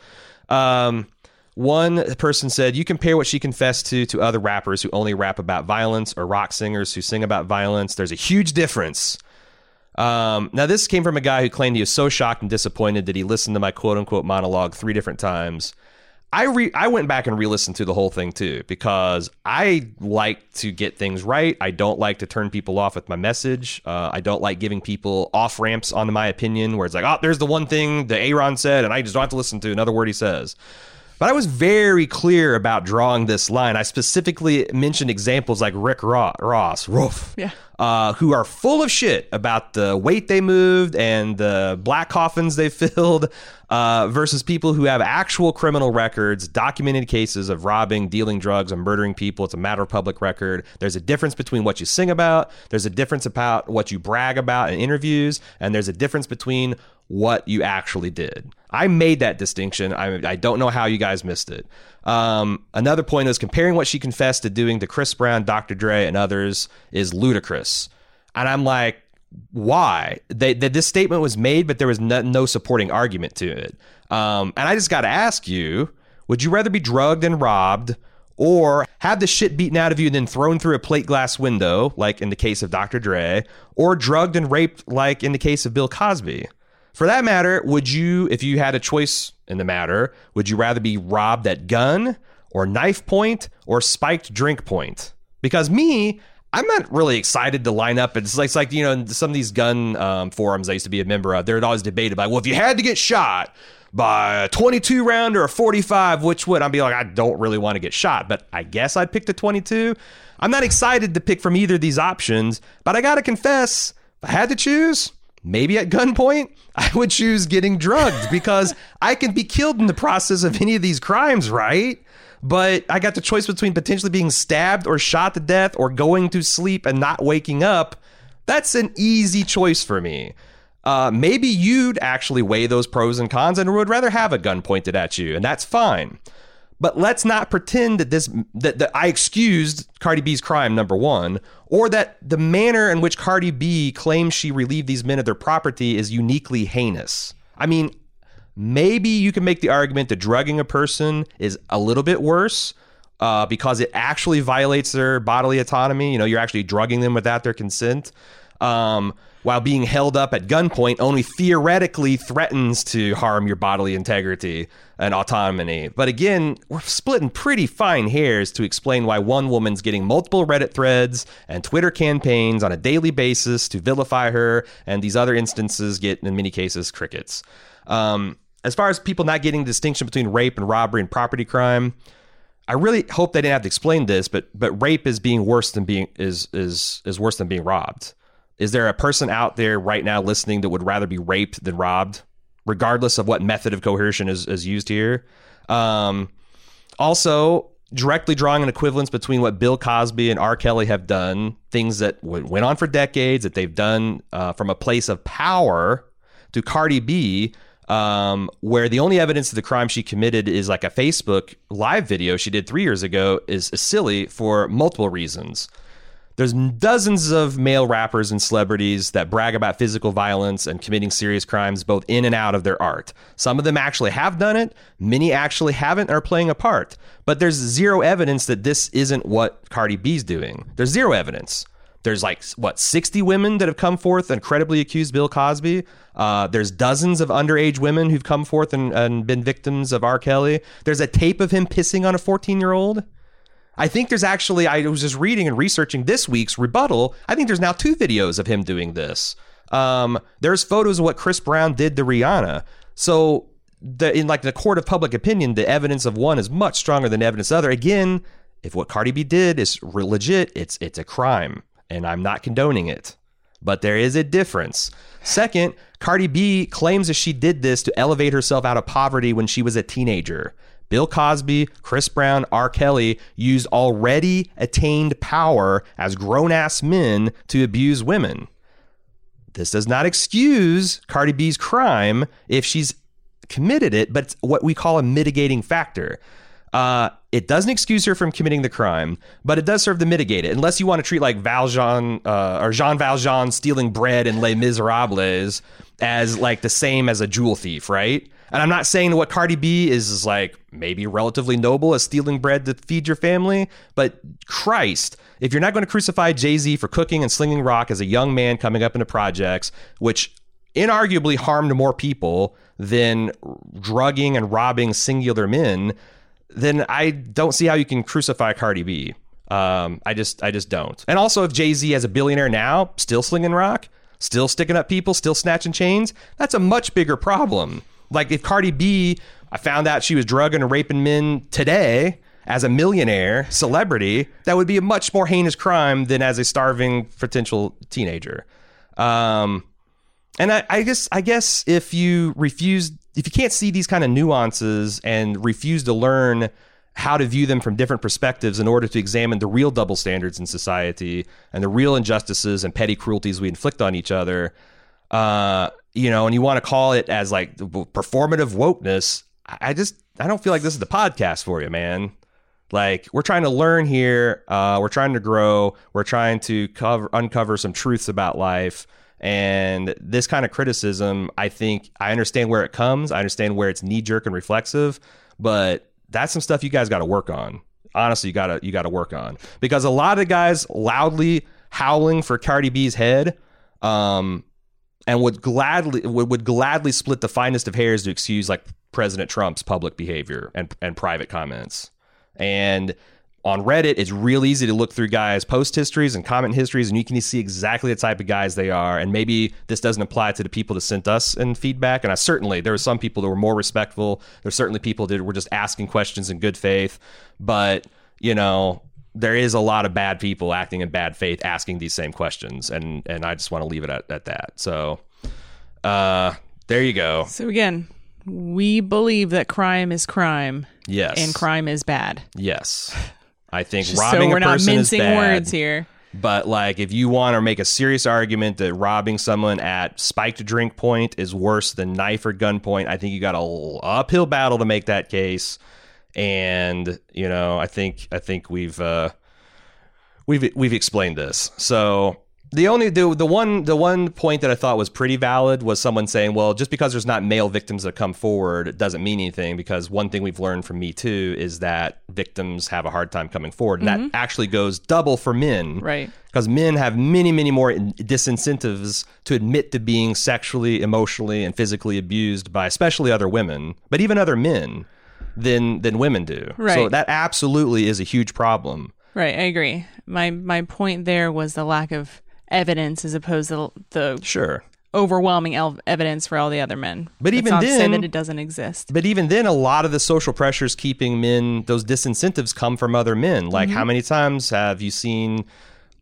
Um, one person said, You compare what she confessed to to other rappers who only rap about violence or rock singers who sing about violence. There's a huge difference. Um, now, this came from a guy who claimed he was so shocked and disappointed that he listened to my quote unquote monologue three different times. I re- I went back and re-listened to the whole thing too because I like to get things right. I don't like to turn people off with my message. Uh, I don't like giving people off ramps onto my opinion where it's like, oh, there's the one thing that Aaron said, and I just don't have to listen to another word he says. But I was very clear about drawing this line. I specifically mentioned examples like Rick Ross, Roof, yeah. uh, who are full of shit about the weight they moved and the black coffins they filled, uh, versus people who have actual criminal records, documented cases of robbing, dealing drugs, and murdering people. It's a matter of public record. There's a difference between what you sing about, there's a difference about what you brag about in interviews, and there's a difference between what you actually did. I made that distinction. I, I don't know how you guys missed it. Um, another point is comparing what she confessed to doing to Chris Brown, Dr. Dre, and others is ludicrous. And I'm like, why? They, they, this statement was made, but there was no, no supporting argument to it. Um, and I just got to ask you would you rather be drugged and robbed? Or have the shit beaten out of you and then thrown through a plate glass window, like in the case of Dr. Dre, or drugged and raped, like in the case of Bill Cosby? For that matter, would you, if you had a choice in the matter, would you rather be robbed at gun or knife point or spiked drink point? Because me, I'm not really excited to line up. It's like, it's like you know, in some of these gun um, forums I used to be a member of, they're always debated about, well, if you had to get shot by a 22 round or a 45, which would? I'd be like, I don't really want to get shot, but I guess I'd pick the 22. I'm not excited to pick from either of these options, but I got to confess, if I had to choose, maybe at gunpoint, I would choose getting drugged because I can be killed in the process of any of these crimes, right? But I got the choice between potentially being stabbed or shot to death or going to sleep and not waking up. That's an easy choice for me. Uh, maybe you'd actually weigh those pros and cons and would rather have a gun pointed at you, and that's fine. But let's not pretend that this that, that I excused Cardi B's crime number one, or that the manner in which Cardi B claims she relieved these men of their property is uniquely heinous. I mean, maybe you can make the argument that drugging a person is a little bit worse uh, because it actually violates their bodily autonomy. You know, you're actually drugging them without their consent. Um, while being held up at gunpoint only theoretically threatens to harm your bodily integrity and autonomy. But again, we're splitting pretty fine hairs to explain why one woman's getting multiple Reddit threads and Twitter campaigns on a daily basis to vilify her, and these other instances get, in many cases, crickets. Um, as far as people not getting the distinction between rape and robbery and property crime, I really hope they didn't have to explain this, but but rape is being worse than being is is is worse than being robbed. Is there a person out there right now listening that would rather be raped than robbed, regardless of what method of coercion is, is used here? Um, also, directly drawing an equivalence between what Bill Cosby and R. Kelly have done, things that w- went on for decades, that they've done uh, from a place of power, to Cardi B, um, where the only evidence of the crime she committed is like a Facebook live video she did three years ago, is, is silly for multiple reasons. There's dozens of male rappers and celebrities that brag about physical violence and committing serious crimes both in and out of their art. Some of them actually have done it, many actually haven't are playing a part. But there's zero evidence that this isn't what Cardi B's doing. There's zero evidence. There's like what 60 women that have come forth and credibly accused Bill Cosby. Uh, there's dozens of underage women who've come forth and, and been victims of R. Kelly. There's a tape of him pissing on a 14 year old. I think there's actually, I was just reading and researching this week's rebuttal. I think there's now two videos of him doing this. Um, there's photos of what Chris Brown did to Rihanna. So, the, in like the court of public opinion, the evidence of one is much stronger than evidence other. Again, if what Cardi B did is legit, it's it's a crime, and I'm not condoning it. But there is a difference. Second, Cardi B claims that she did this to elevate herself out of poverty when she was a teenager. Bill Cosby, Chris Brown, R. Kelly used already attained power as grown ass men to abuse women. This does not excuse Cardi B's crime if she's committed it, but it's what we call a mitigating factor. Uh, it doesn't excuse her from committing the crime, but it does serve to mitigate it. Unless you want to treat like Valjean uh, or Jean Valjean stealing bread in Les Miserables as like the same as a jewel thief, right? And I'm not saying what Cardi B is, is like maybe relatively noble as stealing bread to feed your family, but Christ, if you're not going to crucify Jay Z for cooking and slinging rock as a young man coming up into projects, which inarguably harmed more people than drugging and robbing singular men, then I don't see how you can crucify Cardi B. Um, I just, I just don't. And also, if Jay Z as a billionaire now, still slinging rock, still sticking up people, still snatching chains, that's a much bigger problem. Like if Cardi B, I found out she was drugging and raping men today as a millionaire celebrity, that would be a much more heinous crime than as a starving potential teenager. Um, and I, I guess, I guess if you refuse, if you can't see these kind of nuances and refuse to learn how to view them from different perspectives in order to examine the real double standards in society and the real injustices and petty cruelties we inflict on each other, uh, you know, and you want to call it as like performative wokeness, I just I don't feel like this is the podcast for you, man. Like we're trying to learn here, uh, we're trying to grow, we're trying to cover uncover some truths about life. And this kind of criticism, I think I understand where it comes. I understand where it's knee jerk and reflexive, but that's some stuff you guys got to work on. Honestly, you gotta you gotta work on because a lot of guys loudly howling for Cardi B's head, um, and would gladly would, would gladly split the finest of hairs to excuse like President Trump's public behavior and and private comments. And on Reddit, it's real easy to look through guys' post histories and comment histories, and you can see exactly the type of guys they are. And maybe this doesn't apply to the people that sent us in feedback. And I certainly there were some people that were more respectful. There's certainly people that were just asking questions in good faith. But you know, there is a lot of bad people acting in bad faith, asking these same questions, and and I just want to leave it at, at that. So, uh, there you go. So again, we believe that crime is crime Yes, and crime is bad. Yes, I think Just robbing so we're a not person mincing is bad. words here. But like, if you want to make a serious argument that robbing someone at spiked drink point is worse than knife or gun point, I think you got a uphill battle to make that case. And you know, I think I think we've uh, we've we've explained this. So the only the, the one the one point that I thought was pretty valid was someone saying, well, just because there's not male victims that come forward it doesn't mean anything because one thing we've learned from Me Too is that victims have a hard time coming forward, and that mm-hmm. actually goes double for men, Right. Because men have many many more disincentives to admit to being sexually, emotionally, and physically abused by especially other women, but even other men than than women do. Right. So that absolutely is a huge problem. Right, I agree. My my point there was the lack of evidence as opposed to the Sure. overwhelming el- evidence for all the other men. But That's even not to say then- it doesn't exist. But even then, a lot of the social pressures keeping men, those disincentives come from other men. Like, how many times have you seen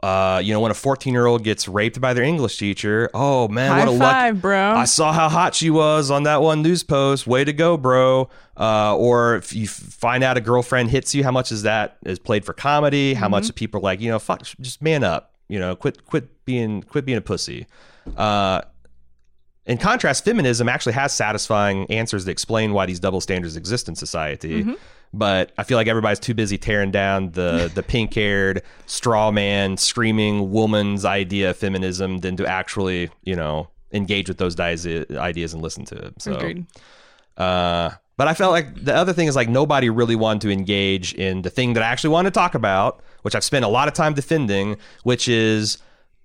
uh, you know, when a 14 year old gets raped by their English teacher, oh man, High what a five, luck. bro. I saw how hot she was on that one news post. Way to go, bro. Uh, or if you f- find out a girlfriend hits you, how much is that is played for comedy? How much people are like, you know, fuck, just man up, you know, quit, quit being, quit being a pussy. Uh, in contrast, feminism actually has satisfying answers that explain why these double standards exist in society. But I feel like everybody's too busy tearing down the the pink haired straw man screaming woman's idea of feminism than to actually, you know, engage with those ideas and listen to it. So, Agreed. uh, but I felt like the other thing is like nobody really wanted to engage in the thing that I actually wanted to talk about, which I've spent a lot of time defending, which is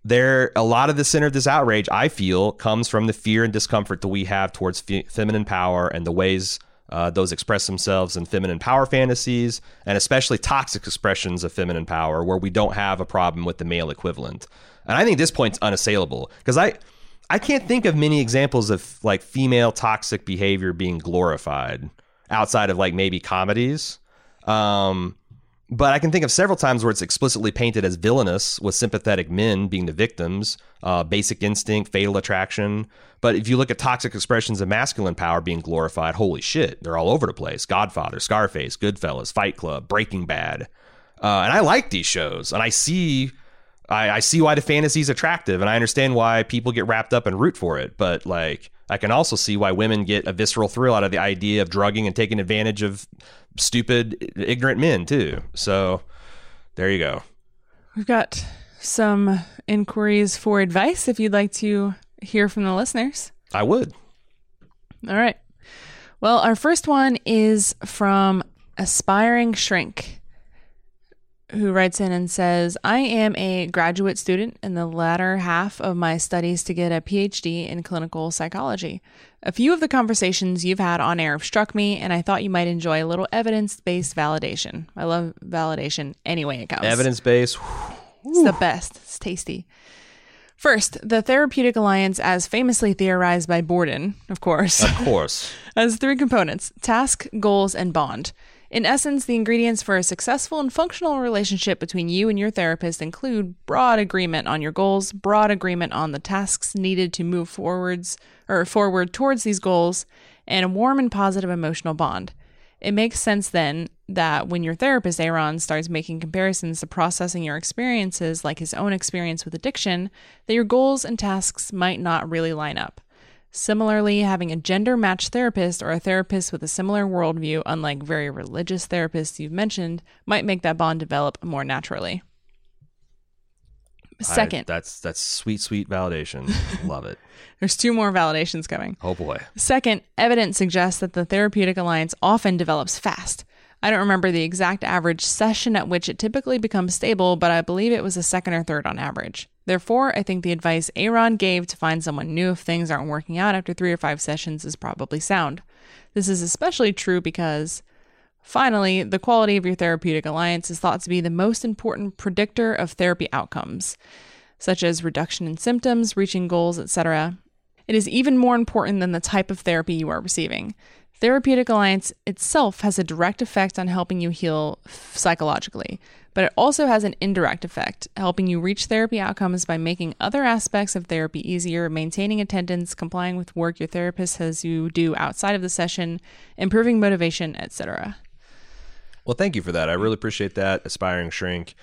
there a lot of the center of this outrage I feel comes from the fear and discomfort that we have towards fe- feminine power and the ways uh, those express themselves in feminine power fantasies and especially toxic expressions of feminine power where we don't have a problem with the male equivalent. And I think this point's unassailable because I I can't think of many examples of like female toxic behavior being glorified outside of like maybe comedies. Um, but I can think of several times where it's explicitly painted as villainous, with sympathetic men being the victims, uh, basic instinct, fatal attraction. But if you look at toxic expressions of masculine power being glorified, holy shit, they're all over the place. Godfather, Scarface, Goodfellas, Fight Club, Breaking Bad. Uh, and I like these shows, and I see, I, I see why the fantasy is attractive, and I understand why people get wrapped up and root for it. But like, I can also see why women get a visceral thrill out of the idea of drugging and taking advantage of stupid, ignorant men too. So there you go. We've got some inquiries for advice if you'd like to hear from the listeners. I would. All right. Well, our first one is from Aspiring Shrink, who writes in and says, I am a graduate student in the latter half of my studies to get a PhD in clinical psychology. A few of the conversations you've had on air have struck me, and I thought you might enjoy a little evidence based validation. I love validation any way it comes. Evidence based. It's the best. It's tasty. First, the Therapeutic Alliance, as famously theorized by Bordin, of course, Of course. has three components task, goals, and bond. In essence, the ingredients for a successful and functional relationship between you and your therapist include broad agreement on your goals, broad agreement on the tasks needed to move forwards or forward towards these goals, and a warm and positive emotional bond. It makes sense then that when your therapist, Aaron, starts making comparisons to processing your experiences, like his own experience with addiction, that your goals and tasks might not really line up. Similarly, having a gender matched therapist or a therapist with a similar worldview, unlike very religious therapists you've mentioned, might make that bond develop more naturally. I- Second, that's that's sweet, sweet validation. Love it. there's two more validations coming. Oh boy. Second, evidence suggests that the therapeutic alliance often develops fast. I don't remember the exact average session at which it typically becomes stable, but I believe it was a second or third on average. Therefore, I think the advice Aaron gave to find someone new if things aren't working out after three or five sessions is probably sound. This is especially true because, finally, the quality of your therapeutic alliance is thought to be the most important predictor of therapy outcomes, such as reduction in symptoms, reaching goals, etc. It is even more important than the type of therapy you are receiving. Therapeutic Alliance itself has a direct effect on helping you heal psychologically, but it also has an indirect effect, helping you reach therapy outcomes by making other aspects of therapy easier, maintaining attendance, complying with work your therapist has you do outside of the session, improving motivation, etc. Well, thank you for that. I really appreciate that, aspiring shrink.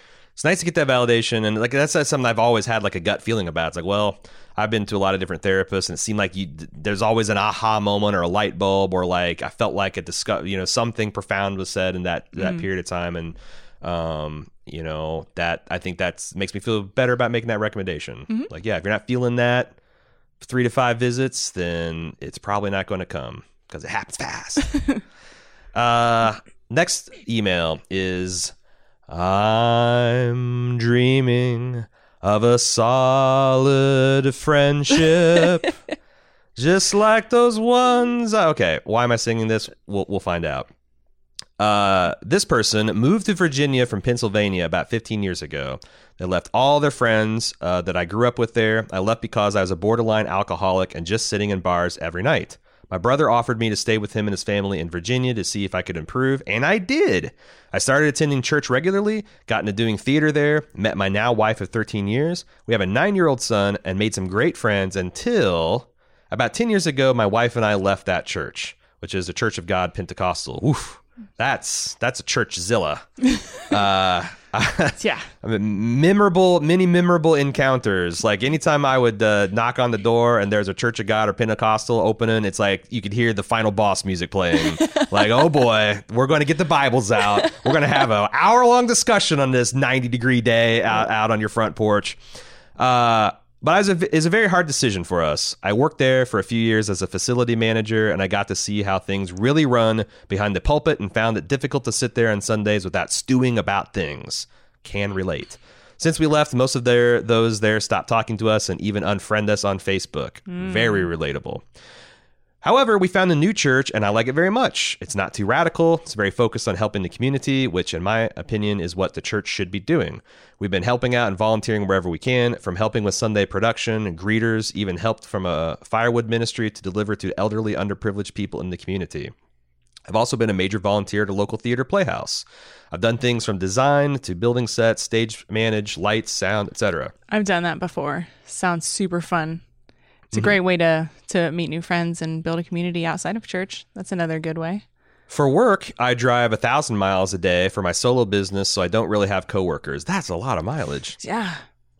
It's nice to get that validation, and like that's, that's something I've always had like a gut feeling about. It's like, well, I've been to a lot of different therapists, and it seemed like you there's always an aha moment or a light bulb, or like I felt like a discuss, you know, something profound was said in that that period of time, and um, you know, that I think that's makes me feel better about making that recommendation. Like, yeah, if you're not feeling that three to five visits, then it's probably not going to come because it happens fast. uh, next email is I'm dreaming of a solid friendship. Just like those ones. Okay, why am I singing this? We'll, we'll find out. Uh, this person moved to Virginia from Pennsylvania about 15 years ago. They left all their friends uh, that I grew up with there. I left because I was a borderline alcoholic and just sitting in bars every night. My brother offered me to stay with him and his family in Virginia to see if I could improve, and I did. I started attending church regularly, got into doing theater there, met my now wife of 13 years. We have a nine year old son, and made some great friends until about 10 years ago, my wife and I left that church, which is a Church of God Pentecostal. Oof. That's that's a churchzilla. uh, Yeah. I mean, memorable, many memorable encounters. Like anytime I would uh, knock on the door and there's a Church of God or Pentecostal opening, it's like you could hear the final boss music playing. like, oh boy, we're going to get the Bibles out. We're going to have an hour long discussion on this 90 degree day out, out on your front porch. Uh, but it was, a, it a very hard decision for us. I worked there for a few years as a facility manager, and I got to see how things really run behind the pulpit and found it difficult to sit there on Sundays without stewing about things. Can relate. Since we left, most of their those there stopped talking to us and even unfriend us on Facebook. Very hmm. relatable. However, we found a new church and I like it very much. It's not too radical. It's very focused on helping the community, which, in my opinion, is what the church should be doing. We've been helping out and volunteering wherever we can, from helping with Sunday production greeters, even helped from a firewood ministry to deliver to elderly, underprivileged people in the community. I've also been a major volunteer at a local theater playhouse. I've done things from design to building sets, stage manage, lights, sound, etc. I've done that before. Sounds super fun. It's a Mm-hmm. great way to to meet new friends and build a community outside of church. That's another good way. For work, I drive a thousand miles a day for my solo business, so I don't really have coworkers. That's a lot of mileage. Yeah.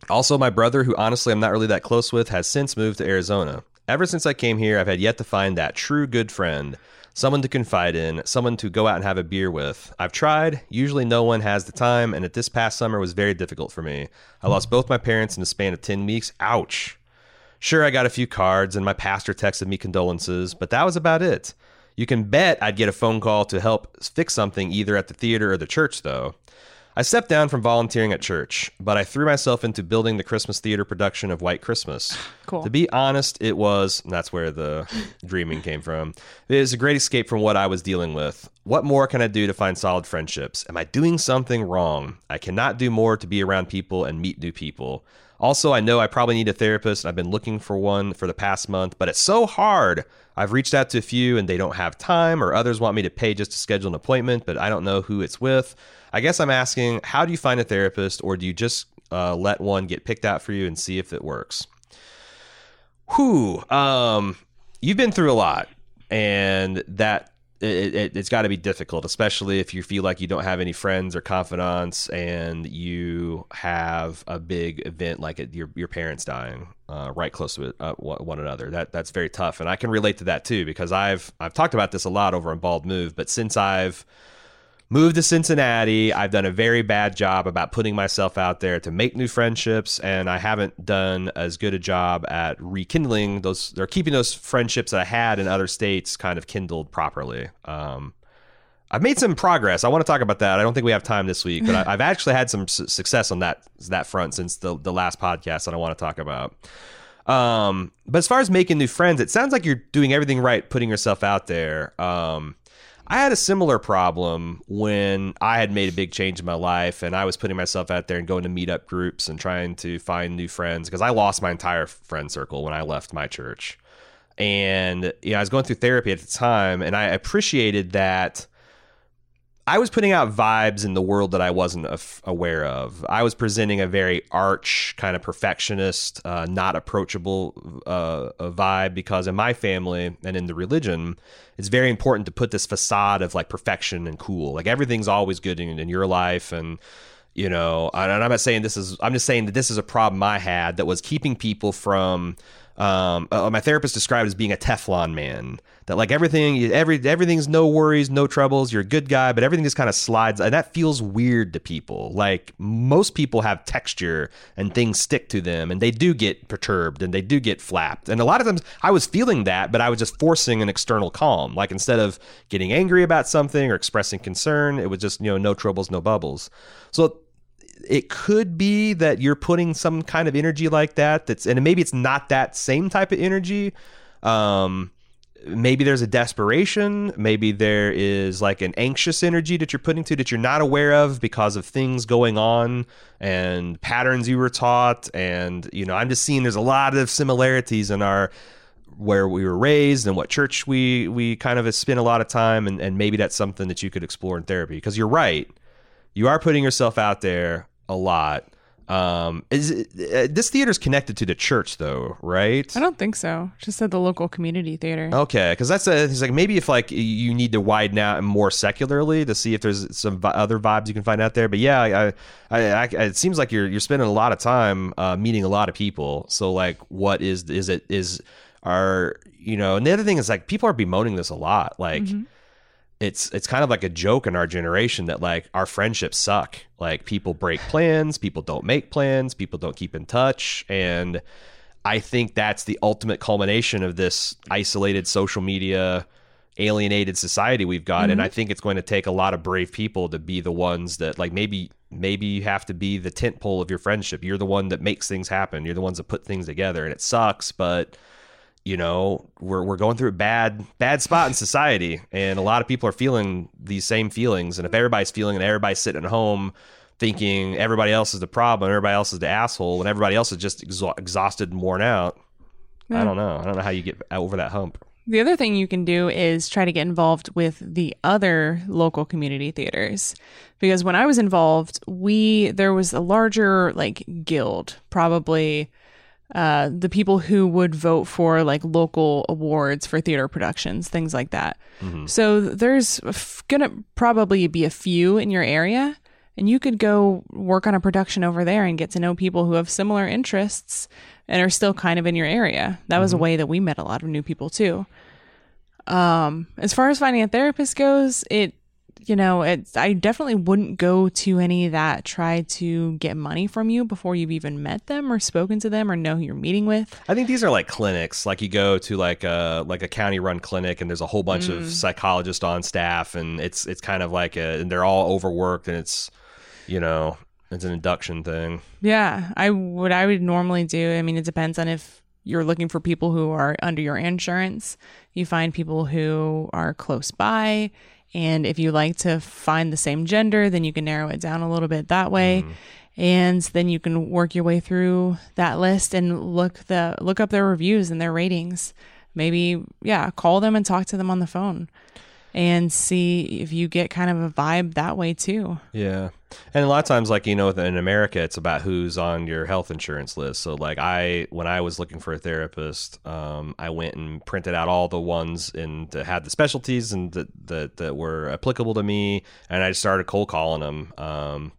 Also, my brother, who honestly I'm not really that close with, has since moved to Arizona. Ever since I came here, I've had yet to find that true good friend, someone to confide in, someone to go out and have a beer with. I've tried, usually no one has the time, and at this past summer was very difficult for me. I lost both my parents in the span of 10 weeks. Ouch. Sure, I got a few cards, and my pastor texted me condolences, but that was about it. You can bet I'd get a phone call to help fix something either at the theater or the church, though. I stepped down from volunteering at church, but I threw myself into building the Christmas theater production of White Christmas. Cool. To be honest, it was, and that's where the dreaming came from. It is a great escape from what I was dealing with. What more can I do to find solid friendships? Am I doing something wrong? I cannot do more to be around people and meet new people. Also, I know I probably need a therapist. and I've been looking for one for the past month, but it's so hard. I've reached out to a few and they don't have time, or others want me to pay just to schedule an appointment, but I don't know who it's with. I guess I'm asking, how do you find a therapist, or do you just uh, let one get picked out for you and see if it works? Whew. Um, you've been through a lot, and that it, it, it's got to be difficult, especially if you feel like you don't have any friends or confidants, and you have a big event like it, your your parents dying uh, right close to uh, one one another. That that's very tough, and I can relate to that too because I've I've talked about this a lot over on Bald Move, but since I've moved to Cincinnati. I've done a very bad job about putting myself out there to make new friendships, and I haven't done as good a job at rekindling those or keeping those friendships that I had in other states kind of kindled properly. Um, I've made some progress. I want to talk about that. I don't think we have time this week, but I, I've actually had some su- success on that that front since the the last podcast that I want to talk about. Um, but as far as making new friends, it sounds like you're doing everything right, putting yourself out there. Um, I had a similar problem when I had made a big change in my life and I was putting myself out there and going to meetup groups and trying to find new friends because I lost my entire friend circle when I left my church. And you know, I was going through therapy at the time and I appreciated that I was putting out vibes in the world that I wasn't af- aware of. I was presenting a very arch, kind of perfectionist, uh, not approachable uh, vibe because in my family and in the religion, it's very important to put this facade of like perfection and cool. Like everything's always good in, in your life. And, you know, and I'm not saying this is, I'm just saying that this is a problem I had that was keeping people from, um, uh, my therapist described as being a Teflon man. That like everything, every everything's no worries, no troubles. You're a good guy, but everything just kind of slides, and that feels weird to people. Like most people have texture, and things stick to them, and they do get perturbed, and they do get flapped. And a lot of times, I was feeling that, but I was just forcing an external calm. Like instead of getting angry about something or expressing concern, it was just you know no troubles, no bubbles. So it could be that you're putting some kind of energy like that that's and maybe it's not that same type of energy. Um maybe there's a desperation. Maybe there is like an anxious energy that you're putting to that you're not aware of because of things going on and patterns you were taught. And you know i'm just seeing there's a lot of similarities in our where we were raised and what church we we kind of spent a lot of time. And, and maybe that's something that you could explore in therapy. Because you're right. You are putting yourself out there a lot um is it, uh, this theater's connected to the church though right I don't think so. Just said the local community theater. Okay, because that's a, it's like maybe if like you need to widen out more secularly to see if there's some vi- other vibes you can find out there. But yeah, I, I, I, it seems like you're you're spending a lot of time uh, meeting a lot of people. So like, what is is it is are you know? And the other thing is like people are bemoaning this a lot. Like it's it's kind of like a joke in our generation that like our friendships suck. Like people break plans, people don't make plans, people don't keep in touch, and I think that's the ultimate culmination of this isolated social media alienated society we've got and mm-hmm. I think it's going to take a lot of brave people to be the ones that like maybe maybe you have to be the tent pole of your friendship. You're the one that makes things happen. You're the ones that put things together and it sucks, but you know, we're we're going through a bad bad spot in society and a lot of people are feeling these same feelings and if everybody's feeling and everybody's sitting at home thinking everybody else is the problem, everybody else is the asshole and everybody else is just exha- exhausted and worn out. I don't know. I don't know how you get over that hump. The other thing you can do is try to get involved with the other local community theaters. Because when I was involved, we there was a larger like guild, probably uh, the people who would vote for like local awards for theater productions, things like that. So there's f- gonna probably be a few in your area, and you could go work on a production over there and get to know people who have similar interests and are still kind of in your area. That was a way that we met a lot of new people too. Um, as far as finding a therapist goes, it you know, it's I definitely wouldn't go to any that try to get money from you before you've even met them or spoken to them or know who you're meeting with. I think these are like clinics. Like you go to like a like a county run clinic, and there's a whole bunch of mm. psychologists on staff, and it's it's kind of like a, and they're all overworked, and it's you know it's an induction thing. Yeah, I what I would normally do. I mean, it depends on if you're looking for people who are under your insurance. You find people who are close by, and if you like to find the same gender, then you can narrow it down a little bit that way. Mm-hmm. And then you can work your way through that list and look the look up their reviews and their ratings. Maybe yeah, call them and talk to them on the phone and see if you get kind of a vibe that way too. Yeah. And a lot of times, like, you know, in America, it's about who's on your health insurance list. So, like, I, when I was looking for a therapist, um, I went and printed out all the ones and that had the specialties and that, that, that were applicable to me. And I just started cold calling them. Um,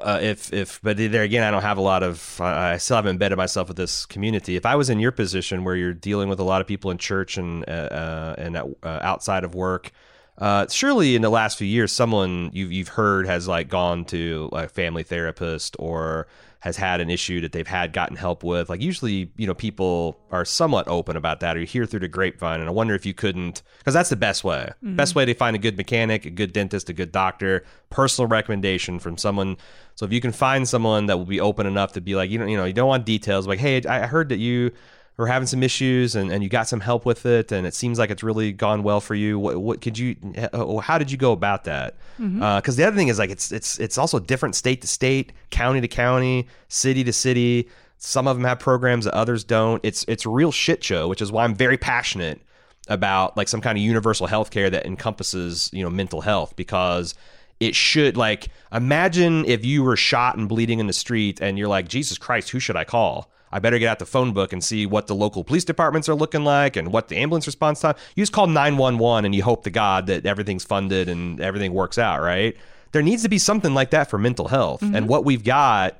uh, if if but there again, I don't have a lot of. I still haven't embedded myself with this community. If I was in your position, where you're dealing with a lot of people in church and uh, uh, and uh, outside of work, uh, surely in the last few years, someone you've you've heard has like gone to a family therapist or has had an issue that they've had gotten help with. Like usually, you know, people are somewhat open about that, or you hear through the grapevine. And I wonder if you couldn't, because that's the best way. Mm-hmm. Best way to find a good mechanic, a good dentist, a good doctor. Personal recommendation from someone. So if you can find someone that will be open enough to be like, you know, you know, you don't want details. Like, hey, I heard that you were having some issues and, and you got some help with it and it seems like it's really gone well for you what, what could you uh, how did you go about that? Because the other thing is like it's it's it's also different state to state county to county city to city. Some of them have programs that others don't. It's it's a real shit show which is why i'm very passionate about like some kind of universal health care that encompasses you know mental health because it should like imagine if you were shot and bleeding in the street and you're like jesus christ who should i call i better get out the phone book and see what the local police departments are looking like and what the ambulance response time you just call 911 and you hope to god that everything's funded and everything works out right? There needs to be something like that for mental health. And what we've got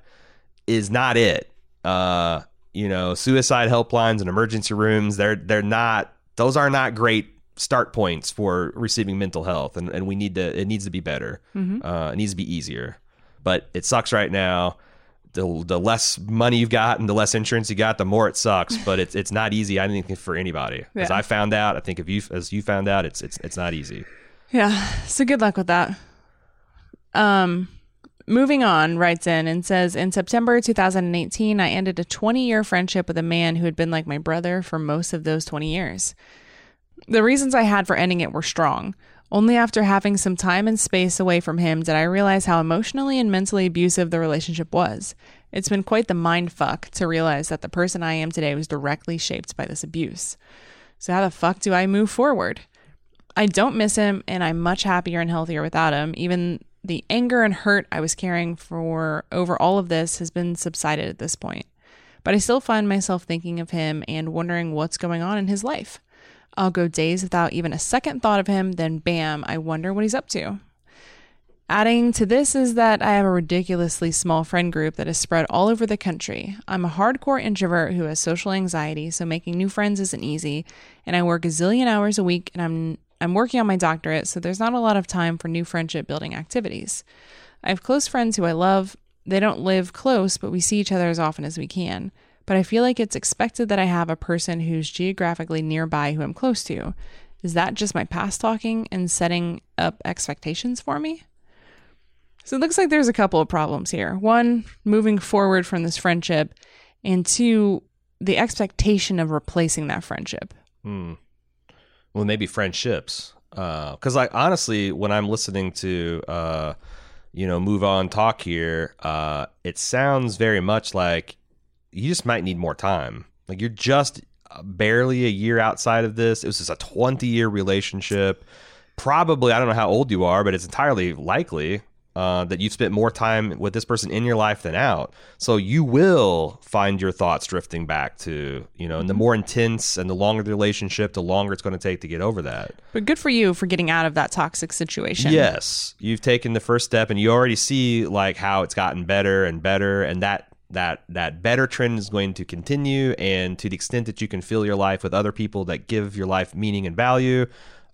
is not it. Uh you know suicide helplines and emergency rooms they're they're not those are not great start points for receiving mental health. And, and we need to it needs to be better. Uh, it needs to be easier. But it sucks right now the, the less money you've got and the less insurance you got the more it sucks but it's it's not easy i think for anybody as i found out i think if you as you found out it's it's it's not easy Yeah. So good luck with that. Um, moving on, writes in and says In September 2018, I ended a 20 year friendship with a man who had been like my brother for most of those 20 years. The reasons I had for ending it were strong. Only after having some time and space away from him did I realize how emotionally and mentally abusive the relationship was. It's been quite the mind fuck to realize that the person I am today was directly shaped by this abuse. So, how the fuck do I move forward? I don't miss him, and I'm much happier and healthier without him. Even the anger and hurt I was carrying for over all of this has been subsided at this point. But I still find myself thinking of him and wondering what's going on in his life. I'll go days without even a second thought of him, then bam, I wonder what he's up to. Adding to this is that I have a ridiculously small friend group that is spread all over the country. I'm a hardcore introvert who has social anxiety, so making new friends isn't easy, and I work a zillion hours a week and I'm I'm working on my doctorate, so there's not a lot of time for new friendship building activities. I have close friends who I love. They don't live close, but we see each other as often as we can. But I feel like it's expected that I have a person who's geographically nearby who I'm close to. Is that just my past talking and setting up expectations for me? So it looks like there's a couple of problems here. One, moving forward from this friendship, and two, the expectation of replacing that friendship. Hmm. Well, maybe friendships. Because, like, honestly, when I'm listening to, uh, you know, move on talk here, uh, it sounds very much like you just might need more time. Like, you're just barely a year outside of this. It was just a 20 year relationship. Probably, I don't know how old you are, but it's entirely likely uh, that you've spent more time with this person in your life than out. So you will find your thoughts drifting back to, you know, and the more intense and the longer the relationship, the longer it's going to take to get over that. But good for you for getting out of that toxic situation. Yes. You've taken the first step and you already see like how it's gotten better and better and that that that better trend is going to continue and to the extent that you can fill your life with other people that give your life meaning and value,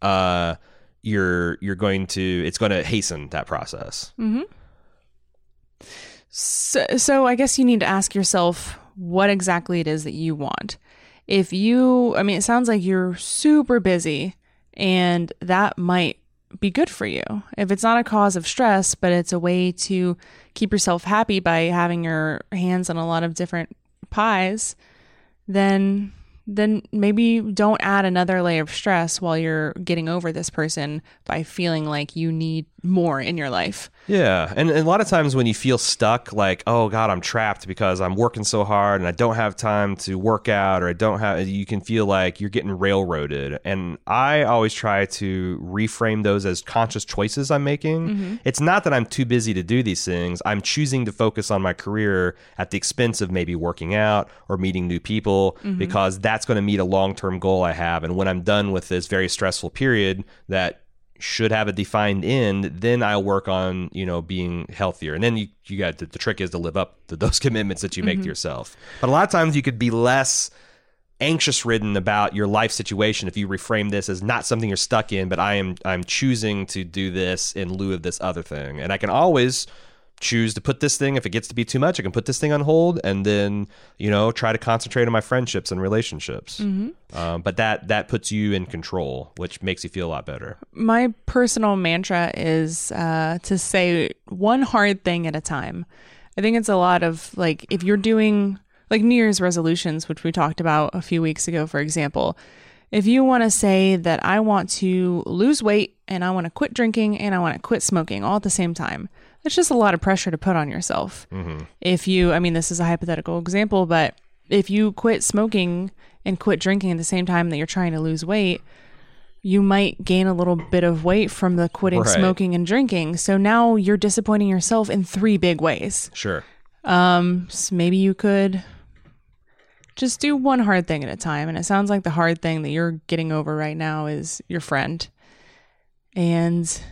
uh you're you're going to it's going to hasten that process. Mm-hmm. So, so I guess you need to ask yourself what exactly it is that you want. If you, I mean, it sounds like you're super busy, and that might be good for you. If it's not a cause of stress, but it's a way to keep yourself happy by having your hands on a lot of different pies, then then maybe don't add another layer of stress while you're getting over this person by feeling like you need more in your life. Yeah. And, and, a lot of times when you feel stuck, like, oh God, I'm trapped because I'm working so hard and I don't have time to work out or I don't have, you can feel like you're getting railroaded. And I always try to reframe those as conscious choices I'm making. Mm-hmm. It's not that I'm too busy to do these things, I'm choosing to focus on my career at the expense of maybe working out or meeting new people mm-hmm. because that's going to meet a long term goal I have. And when I'm done with this very stressful period that should have a defined end, then I'll work on, you know, being healthier. And then you, you got the, the trick is to live up to those commitments that you make mm-hmm. to yourself. But a lot of times you could be less anxious ridden about your life situation if you reframe this as not something you're stuck in, but I am I'm choosing to do this in lieu of this other thing. And I can always choose to put this thing. If it gets to be too much i can put this thing on hold and then you know try to concentrate on my friendships and relationships. Mm-hmm. um, but that that puts you in control which makes you feel a lot better. My personal mantra is uh, to say one hard thing at a time. I think it's a lot of like if you're doing like new year's resolutions which we talked about a few weeks ago for example if you want to say that i want to lose weight and i want to quit drinking and i want to quit smoking all at the same time it's just a lot of pressure to put on yourself. Mm-hmm. If you, I mean, this is a hypothetical example, but if you quit smoking and quit drinking at the same time that you're trying to lose weight, you might gain a little bit of weight from the quitting right. smoking and drinking. So now you're disappointing yourself in three big ways. Sure. Um, so maybe you could just do one hard thing at a time. And it sounds like the hard thing that you're getting over right now is your friend. And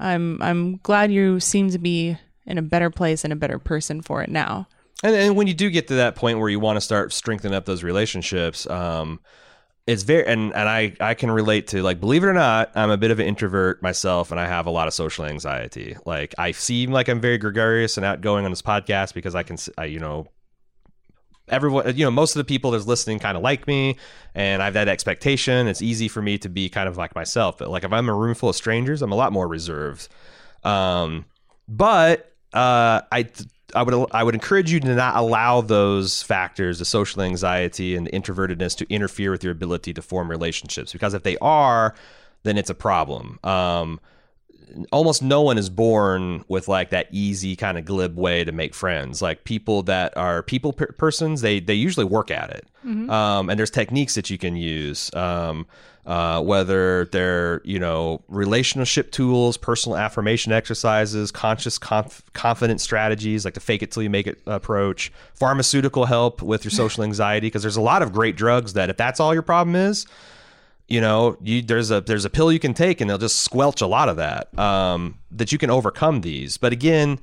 I'm I'm glad you seem to be in a better place and a better person for it now. And, and when you do get to that point where you want to start strengthening up those relationships, um, it's very and and I I can relate to like believe it or not, I'm a bit of an introvert myself, and I have a lot of social anxiety. Like I seem like I'm very gregarious and outgoing on this podcast because I can I, you know everyone you know most of the people that's listening kind of like me and i've that expectation it's easy for me to be kind of like myself but like if i'm a room full of strangers i'm a lot more reserved um, but uh, i I would I would encourage you to not allow those factors, the social anxiety and introvertedness, to interfere with your ability to form relationships. Because if they are, then it's a problem. Um, almost no one is born with like that easy kind of glib way to make friends. Like people that are people per- persons, they they usually work at it. Um, and there's techniques that you can use. Um, uh, whether they're you know relationship tools, personal affirmation exercises, conscious conf- confidence strategies like the fake it till you make it approach, pharmaceutical help with your social anxiety because there's a lot of great drugs that if that's all your problem is, you know you there's a there's a pill you can take and they'll just squelch a lot of that um, that you can overcome these but again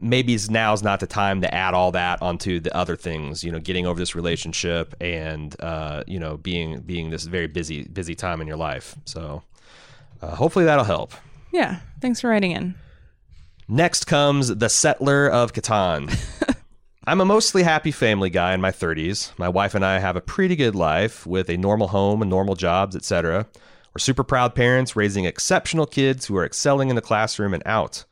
maybe now's not the time to add all that onto the other things you know getting over this relationship and uh, you know being being this very busy busy time in your life so uh, hopefully that'll help Yeah. Thanks for writing in. Next comes the settler of Catan. I'm a mostly happy family guy in my 30s. My wife and I have a pretty good life with a normal home and normal jobs, etc. We're super proud parents raising exceptional kids who are excelling in the classroom and out.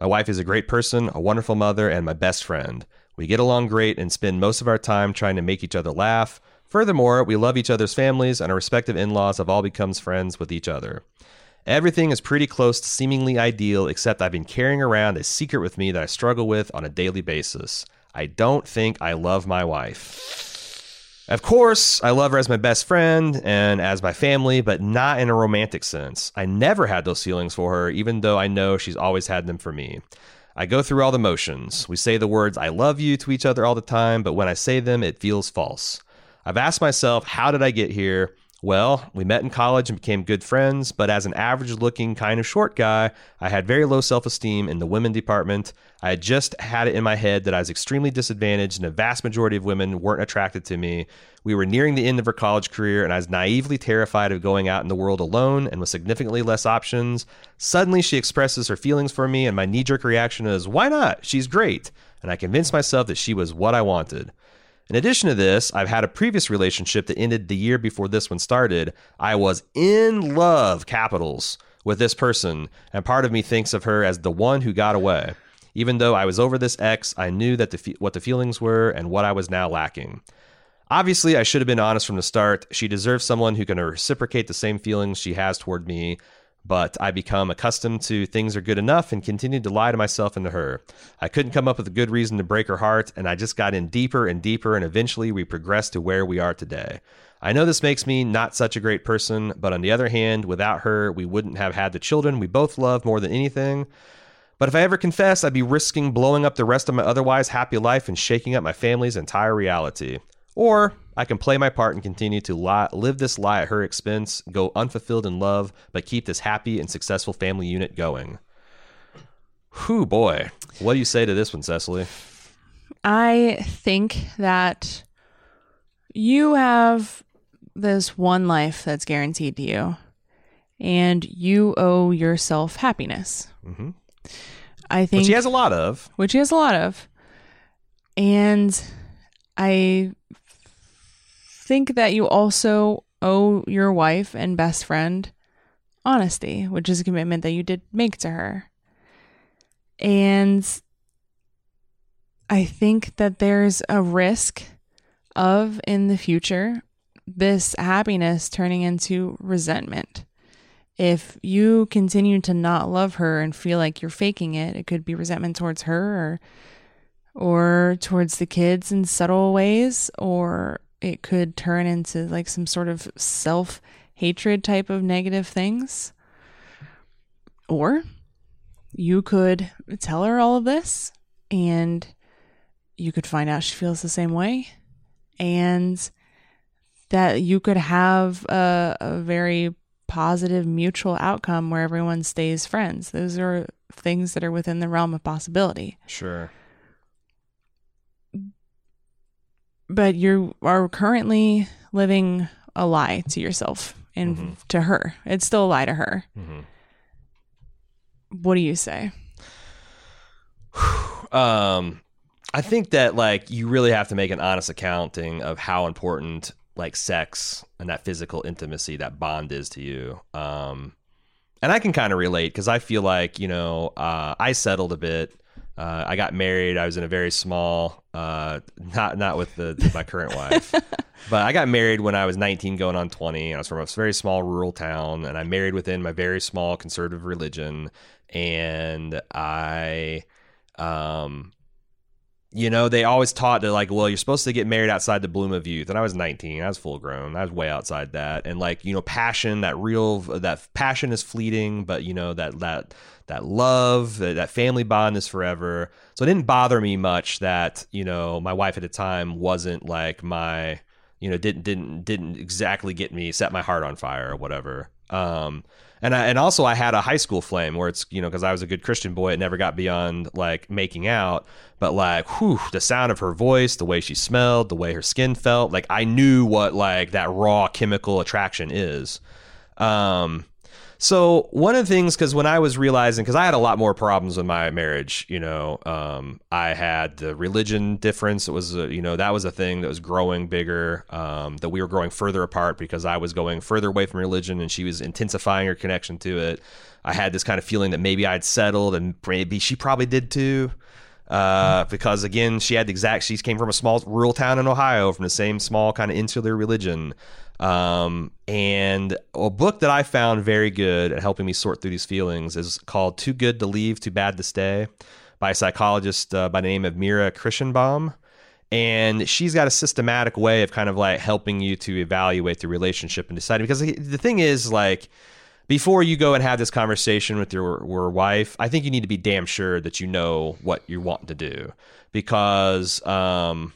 My wife is a great person, a wonderful mother, and my best friend. We get along great and spend most of our time trying to make each other laugh. Furthermore, we love each other's families, and our respective in laws have all become friends with each other. Everything is pretty close to seemingly ideal, except I've been carrying around a secret with me that I struggle with on a daily basis. I don't think I love my wife. Of course, I love her as my best friend and as my family, but not in a romantic sense. I never had those feelings for her, even though I know she's always had them for me. I go through all the motions. We say the words I love you to each other all the time, but when I say them, it feels false. I've asked myself, how did I get here? Well, we met in college and became good friends, but as an average looking, kind of short guy, I had very low self esteem in the women department. I had just had it in my head that I was extremely disadvantaged, and a vast majority of women weren't attracted to me. We were nearing the end of her college career, and I was naively terrified of going out in the world alone and with significantly less options. Suddenly, she expresses her feelings for me, and my knee jerk reaction is, Why not? She's great. And I convinced myself that she was what I wanted. In addition to this, I've had a previous relationship that ended the year before this one started. I was in love, capitals, with this person, and part of me thinks of her as the one who got away. Even though I was over this ex, I knew that the what the feelings were and what I was now lacking. Obviously, I should have been honest from the start. She deserves someone who can reciprocate the same feelings she has toward me, but I become accustomed to things are good enough and continued to lie to myself and to her. I couldn't come up with a good reason to break her heart, and I just got in deeper and deeper, and eventually we progressed to where we are today. I know this makes me not such a great person, but on the other hand, without her, we wouldn't have had the children we both love more than anything. But if I ever confess, I'd be risking blowing up the rest of my otherwise happy life and shaking up my family's entire reality. Or I can play my part and continue to lie, live this lie at her expense, go unfulfilled in love, but keep this happy and successful family unit going. Whew, boy. What do you say to this one, Cecily? I think that you have this one life that's guaranteed to you, and you owe yourself happiness. Mhm. I think Which he has a lot of. which he has a lot of. And I think that you also owe your wife and best friend honesty, which is a commitment that you did make to her. And I think that there's a risk of in the future this happiness turning into resentment. If you continue to not love her and feel like you're faking it, it could be resentment towards her or or towards the kids in subtle ways or it could turn into like some sort of self-hatred type of negative things. Or you could tell her all of this and you could find out she feels the same way and that you could have a, a very positive mutual outcome where everyone stays friends. Those are things that are within the realm of possibility. Sure. But you are currently living a lie to yourself and Mhm. to her. It's still a lie to her. Mhm. What do you say? um i think that like you really have to make an honest accounting of how important like sex and that physical intimacy that bond is to you um and i can kind of relate because i feel like you know uh i settled a bit Uh, I got married. I was in a very small, uh, not not with the my current wife, but I got married when I was 19, going on 20. I was from a very small rural town, and I married within my very small conservative religion. And I, um, you know, they always taught that like, well, you're supposed to get married outside the bloom of youth. And I was 19, I was full grown, I was way outside that. And like, you know, passion, that real, that passion is fleeting, but you know that that that love, that, that family bond is forever. So it didn't bother me much that you know my wife at the time wasn't like my, you know, didn't didn't didn't exactly get me set my heart on fire or whatever. Um, and I, and also I had a high school flame where it's you know because I was a good Christian boy, it never got beyond like making out, but like whew, the sound of her voice, the way she smelled, the way her skin felt, like I knew what like that raw chemical attraction is. Um, so one of the things, because when I was realizing, because I had a lot more problems in my marriage, you know, um, I had the religion difference. It was, a, you know, that was a thing that was growing bigger. Um, that we were growing further apart because I was going further away from religion, and she was intensifying her connection to it. I had this kind of feeling that maybe I'd settled, and maybe she probably did too. Uh, because again, she had the exact. She came from a small rural town in Ohio, from the same small kind of insular religion. Um, and a book that I found very good at helping me sort through these feelings is called Too Good to Leave, Too Bad to Stay by a psychologist uh, by the name of Mira Kirshenbaum. And she's got a systematic way of kind of like helping you to evaluate the relationship and deciding. Because the thing is, like, before you go and have this conversation with your, your wife, I think you need to be damn sure that you know what you want to do. Because, um,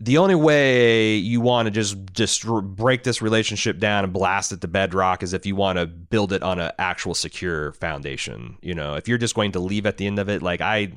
the only way you want to just just break this relationship down and blast it to bedrock is if you want to build it on an actual secure foundation. You know, if you're just going to leave at the end of it, like I,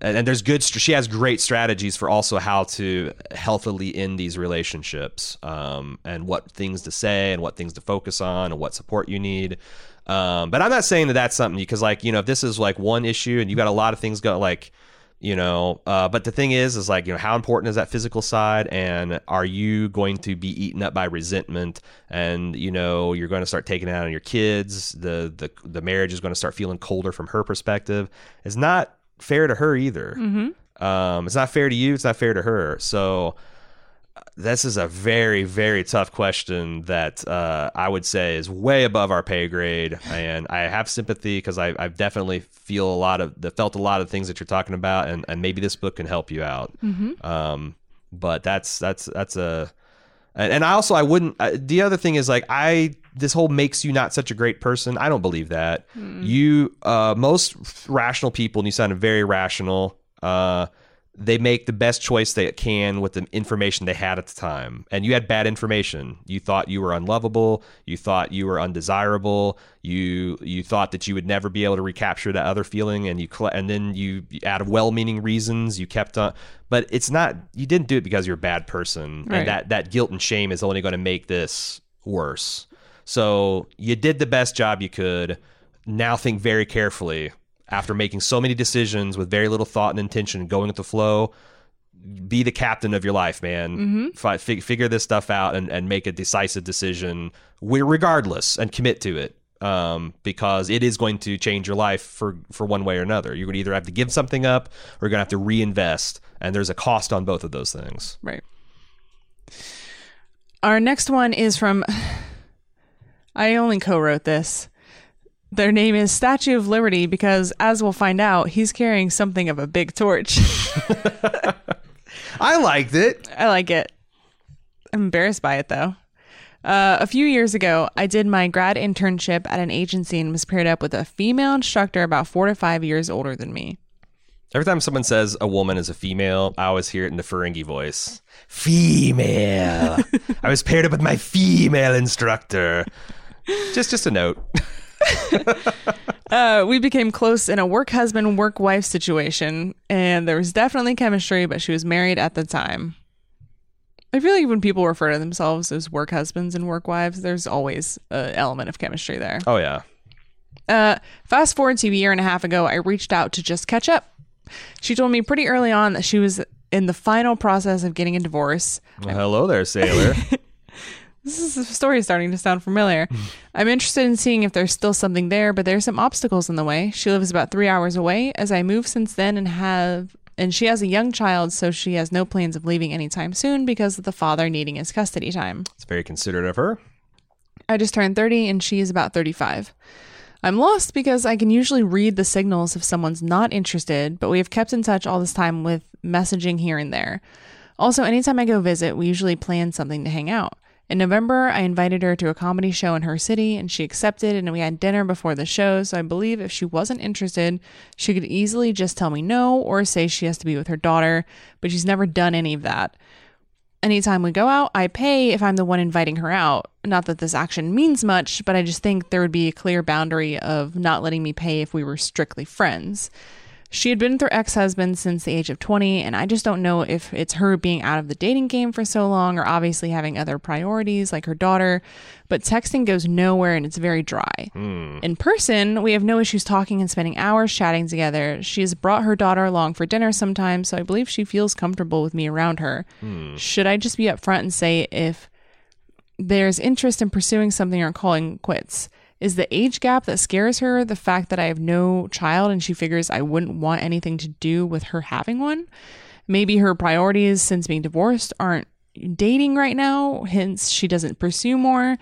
and there's good. She has great strategies for also how to healthily end these relationships, um, and what things to say and what things to focus on and what support you need. Um, but I'm not saying that that's something because, like, you know, if this is like one issue and you got a lot of things go like you know uh, but the thing is is like you know how important is that physical side? And are you going to be eaten up by resentment? And you know you're going to start taking it out on your kids. The the, the marriage is going to start feeling colder from her perspective. It's not fair to her either. Mm-hmm. um, it's not fair to you. It's not fair to her. So this is a very very tough question that uh, I would say is way above our pay grade, and I have sympathy because I, I definitely feel a lot of the felt a lot of things that you're talking about, and, and maybe this book can help you out. Um, but that's that's that's a and, I also I wouldn't. Uh, the other thing is like I this whole makes you not such a great person. I don't believe that. You uh, most rational people, and you sounded very rational. Uh, they make the best choice they can with the information they had at the time. And you had bad information. You thought you were unlovable. You thought you were undesirable. You you thought that you would never be able to recapture that other feeling. And you and then you out of well-meaning reasons you kept on. But it's not. You didn't do it because you're a bad person. Right. And that that guilt and shame is only going to make this worse. So you did the best job you could. Now think very carefully after making so many decisions with very little thought and intention, going with the flow. Be the captain of your life, man. Fi- fig- figure this stuff out and, and make a decisive decision, regardless, and commit to it. Um, because it is going to change your life for for one way or another. You're going to either have to give something up or you're going to have to reinvest, and there's a cost on both of those things. Right. Our next one is from. I only co wrote this. Their name is Statue of Liberty because, as we'll find out, he's carrying something of a big torch. I liked it. I like it. I'm embarrassed by it though. Uh, a few years ago, I did my grad internship at an agency and was paired up with a female instructor about four to five years older than me. Every time someone says a woman is a female, I always hear it in the Ferengi voice. Female. I was paired up with my female instructor. Just just a note. Uh, we became close in a work husband, work wife situation, and there was definitely chemistry, but she was married at the time. I feel like when people refer to themselves as work husbands and work wives, there's always an element of chemistry there. Oh yeah. Uh, fast forward to a year and a half ago, I reached out to just catch up. She told me pretty early on that she was in the final process of getting a divorce. Well, hello there, sailor. This is the story is starting to sound familiar. Hmm. I'm interested in seeing if there's still something there, but there's some obstacles in the way. She lives about three hours away. As I moved since then and have and she has a young child, so she has no plans of leaving anytime soon because of the father needing his custody time. It's very considerate of her. I just turned 30 and she is about 35. I'm lost because I can usually read the signals if someone's not interested, but we have kept in touch all this time with messaging here and there. Also, anytime I go visit, we usually plan something to hang out. In November, I invited her to a comedy show in her city and she accepted, and we had dinner before the show. So I believe if she wasn't interested, she could easily just tell me no or say she has to be with her daughter, but she's never done any of that. Anytime we go out, I pay if I'm the one inviting her out. Not that this action means much, but I just think there would be a clear boundary of not letting me pay if we were strictly friends. She had been with her ex husband since the age of 20, and I just don't know if it's her being out of the dating game for so long or obviously having other priorities like her daughter. But texting goes nowhere and it's very dry. Hmm. In person, we have no issues talking and spending hours chatting together. She has brought her daughter along for dinner sometimes, so I believe she feels comfortable with me around her. Hmm. Should I just be upfront and say if there's interest in pursuing something or calling quits? Is the age gap that scares her the fact that I have no child and she figures I wouldn't want anything to do with her having one? Maybe her priorities since being divorced aren't dating right now, hence she doesn't pursue more.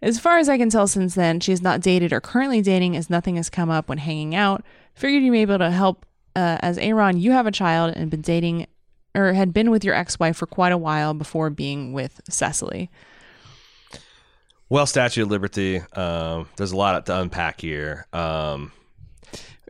As far as I can tell since then, she has not dated or currently dating as nothing has come up when hanging out. Figured you may be able to help uh, as Aaron, you have a child and been dating or had been with your ex-wife for quite a while before being with Cecily. Well, Statue of Liberty. Um, there's a lot to unpack here. Um,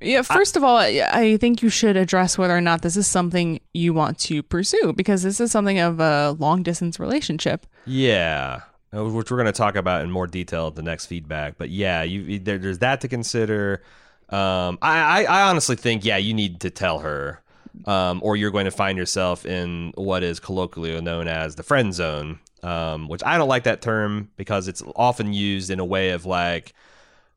Yeah, first of all, I I think you should address whether or not this is something you want to pursue because this is something of a long distance relationship. yeah, uh, which we're going to talk about in more detail at the next feedback. But yeah, you there, there's that to consider. Um, I, I, I honestly think yeah, you need to tell her, um, or you're going to find yourself in what is colloquially known as the friend zone. Um, which I don't like that term because it's often used in a way of like,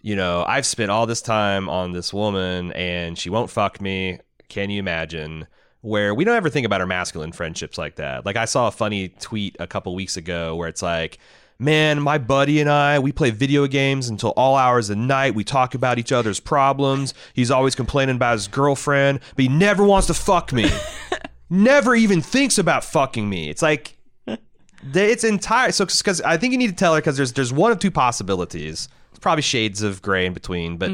you know, I've spent all this time on this woman and she won't fuck me. Can you imagine? Where we don't ever think about our masculine friendships like that. Like I saw a funny tweet a couple weeks ago where it's like, man, my buddy and I, we play video games until all hours of the night. We talk about each other's problems. He's always complaining about his girlfriend, but he never wants to fuck me. never even thinks about fucking me. It's like they- it's entire so because I think you need to tell her because there's there's one of two possibilities. It's probably shades of gray in between, but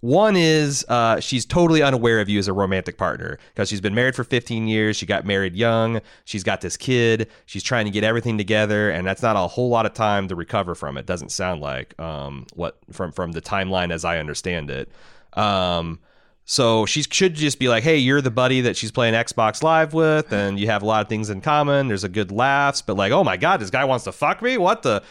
one is uh, she's totally unaware of you as a romantic partner because she's been married for 15 years. She got married young. She's got this kid. She's trying to get everything together, and that's not a whole lot of time to recover from it. Doesn't sound like um, what from from the timeline as I understand it. Um, so she should just be like, hey, you're the buddy that she's playing Xbox Live with, and you have a lot of things in common. There's a good laughs, but like, oh my god, this guy wants to fuck me. What the?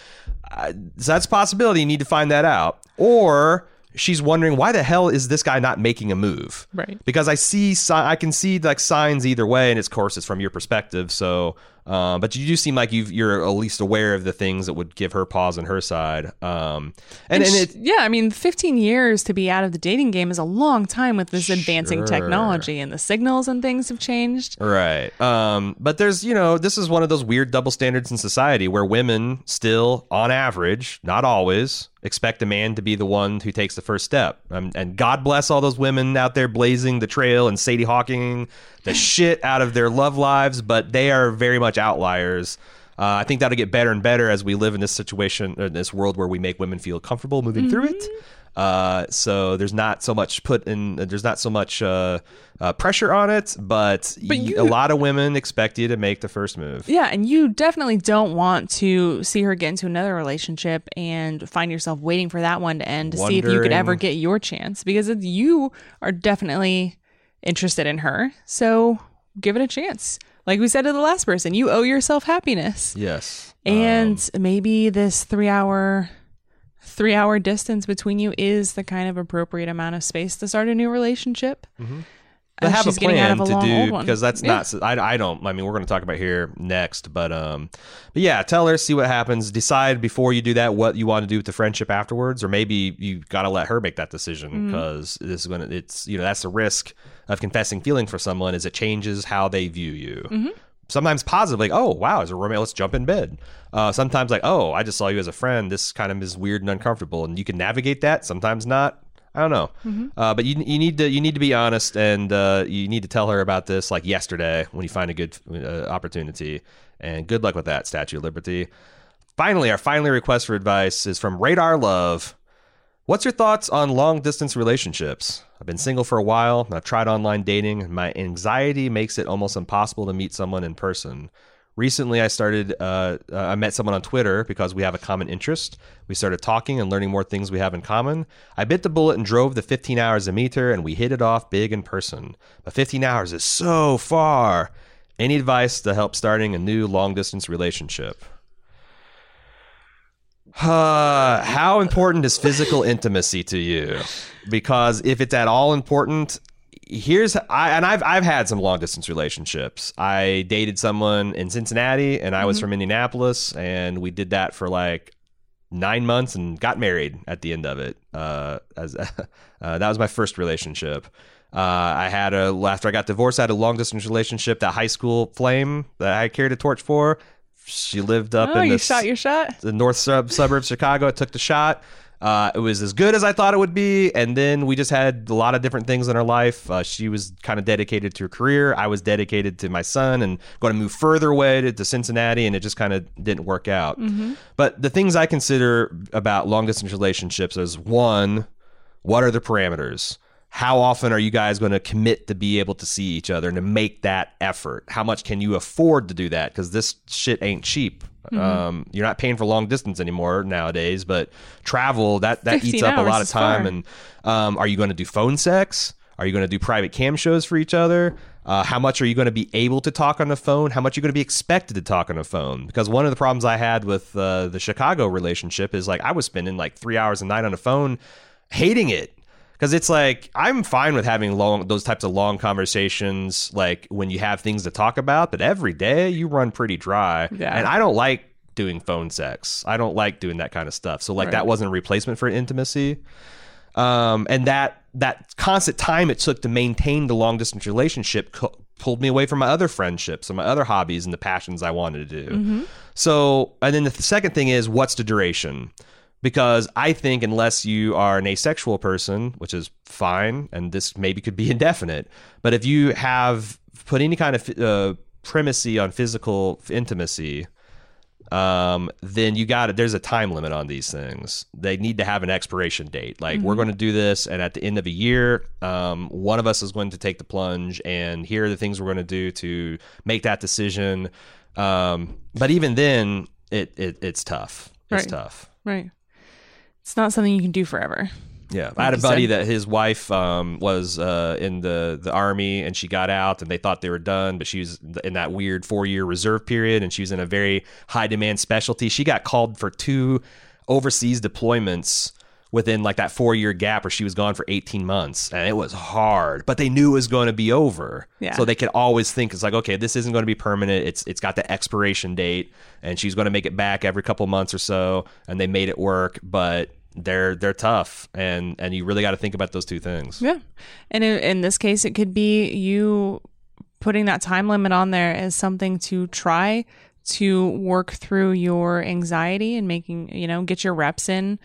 Uh, so that's a possibility. You need to find that out. Or she's wondering why the hell is this guy not making a move? Right. Because I see, I can see like signs either way, and it's of course it's from your perspective. So, uh, but you do seem like you've, you're at least aware of the things that would give her pause on her side. Um, and, and, sh- it, yeah, I mean, 15 years to be out of the dating game is a long time with this advancing technology and the signals and things have changed. Right. Um, but there's, you know, this is one of those weird double standards in society where women still, on average, not always, expect a man to be the one who takes the first step. Um, and God bless all those women out there blazing the trail and Sadie Hawking the shit out of their love lives, but they are very much outliers. Uh, I think that'll get better and better as we live in this situation, in this world where we make women feel comfortable moving through it. Uh, so there's not so much put in, there's not so much uh, uh, pressure on it, but, But you- a lot of women expect you to make the first move. Yeah, and you definitely don't want to see her get into another relationship and find yourself waiting for that one to end to see if you could ever get your chance because you are definitely interested in her. So give it a chance. Like we said to the last person, you owe yourself happiness. Yes. And maybe this three hour three hour distance between you is the kind of appropriate amount of space to start a new relationship. but And have a she's getting out plan of a to do because that's Yeah. not I, I don't i mean we're going to talk about here next but um but yeah tell her see what happens decide before you do that what you want to do with the friendship afterwards or maybe you got to let her make that decision Mm-hmm. because this is going to it's you know that's the risk of confessing feeling for someone is it changes how they view you Mm-hmm. sometimes positive, like, oh wow, as a roommate, let's jump in bed. Uh, sometimes like, oh, I just saw you as a friend. This kind of is weird and uncomfortable, and you can navigate that. Sometimes not. I don't know, uh, but you you need to you need to be honest, and uh, you need to tell her about this like yesterday when you find a good uh, opportunity. And good luck with that, Statue of Liberty. Finally, our finally request for advice is from Radar Love. What's your thoughts on long distance relationships? I've been single for a while and I've tried online dating. and My anxiety makes it almost impossible to meet someone in person. Recently, I started, uh, uh, I met someone on Twitter because we have a common interest. We started talking and learning more things we have in common. I bit the bullet and drove the 15 hours to meet her, and we hit it off big in person. But 15 hours is so far. Any advice to help starting a new long distance relationship? Uh, how important is physical intimacy to you? Because if it's at all important, here's I and I've I've had some long distance relationships. I dated someone in Cincinnati and I was from Indianapolis and we did that for like nine months and got married at the end of it. Uh, as uh, that was my first relationship. Uh, I had a after I got divorced, I had a long distance relationship. That high school flame that I carried a torch for. She lived up Oh, in you the shot your shot. the north sub- suburbs of Chicago. I took the shot. Uh, it was as good as I thought it would be, and then we just had a lot of different things in our life. Uh, she was kind of dedicated to her career. I was dedicated to my son, and going to move further away to, to Cincinnati, and it just kind of didn't work out. But the things I consider about long distance relationships is one, what are the parameters? How often are you guys going to commit to be able to see each other and to make that effort? How much can you afford to do that? Because this shit ain't cheap. Um, you're not paying for long distance anymore nowadays, but travel that that eats up a lot of time. And um, are you going to do phone sex? Are you going to do private cam shows for each other? Uh, how much are you going to be able to talk on the phone? How much are you going to be expected to talk on the phone? Because one of the problems I had with uh, the Chicago relationship is like I was spending like three hours a night on the phone, hating it. Because it's like I'm fine with having long those types of long conversations, like when you have things to talk about. But every day you run pretty dry, Yeah. and I don't like doing phone sex. I don't like doing that kind of stuff. So like Right. that wasn't a replacement for intimacy um, and that that constant time it took to maintain the long distance relationship co- pulled me away from my other friendships and my other hobbies and the passions I wanted to do. So, and then the second thing is what's the duration? Because I think unless you are an asexual person, which is fine, and this maybe could be indefinite, but if you have put any kind of uh, primacy on physical intimacy, um, then you got it. There's a time limit on these things. They need to have an expiration date. Like we're going to do this, and at the end of a year, um, one of us is going to take the plunge, and here are the things we're going to do to make that decision. Um, but even then, it, it it's tough. It's Right. tough. Right. It's not something you can do forever. Yeah, I had a buddy said. that his wife um, was uh, in the the army, and she got out, and they thought they were done, but she was in that weird four year reserve period, and she was in a very high demand specialty. She got called for two overseas deployments within like that four year gap, where she was gone for eighteen months, and it was hard. But they knew it was going to be over, Yeah. so they could always think it's like, okay, this isn't going to be permanent. It's it's got the expiration date, and she's going to make it back every couple months or so, and they made it work, but they're they're tough and and you really got to think about those two things Yeah. And in, in this case, it could be you putting that time limit on there as something to try to work through your anxiety and making, you know, get your reps in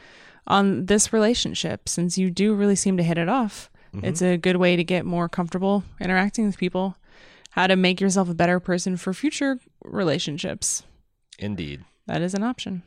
on this relationship since you do really seem to hit it off. Mm-hmm. It's a good way to get more comfortable interacting with people, how to make yourself a better person for future relationships. indeed That is an option.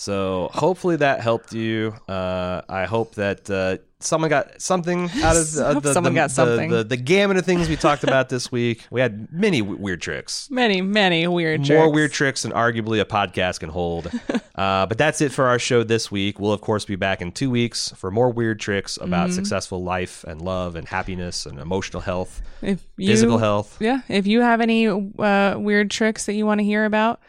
So hopefully that helped you uh i hope that uh someone got something out of the, Hope the, someone the, got something. the, the gamut of things we talked about this week we had many w- weird tricks Many, many weird more tricks. weird tricks than arguably a podcast can hold. uh, but that's it for our show this week. We'll, of course, be back in two weeks for more weird tricks about Mm-hmm. successful life and love and happiness and emotional health, you, physical health. Yeah. If you have any uh, weird tricks that you want to hear about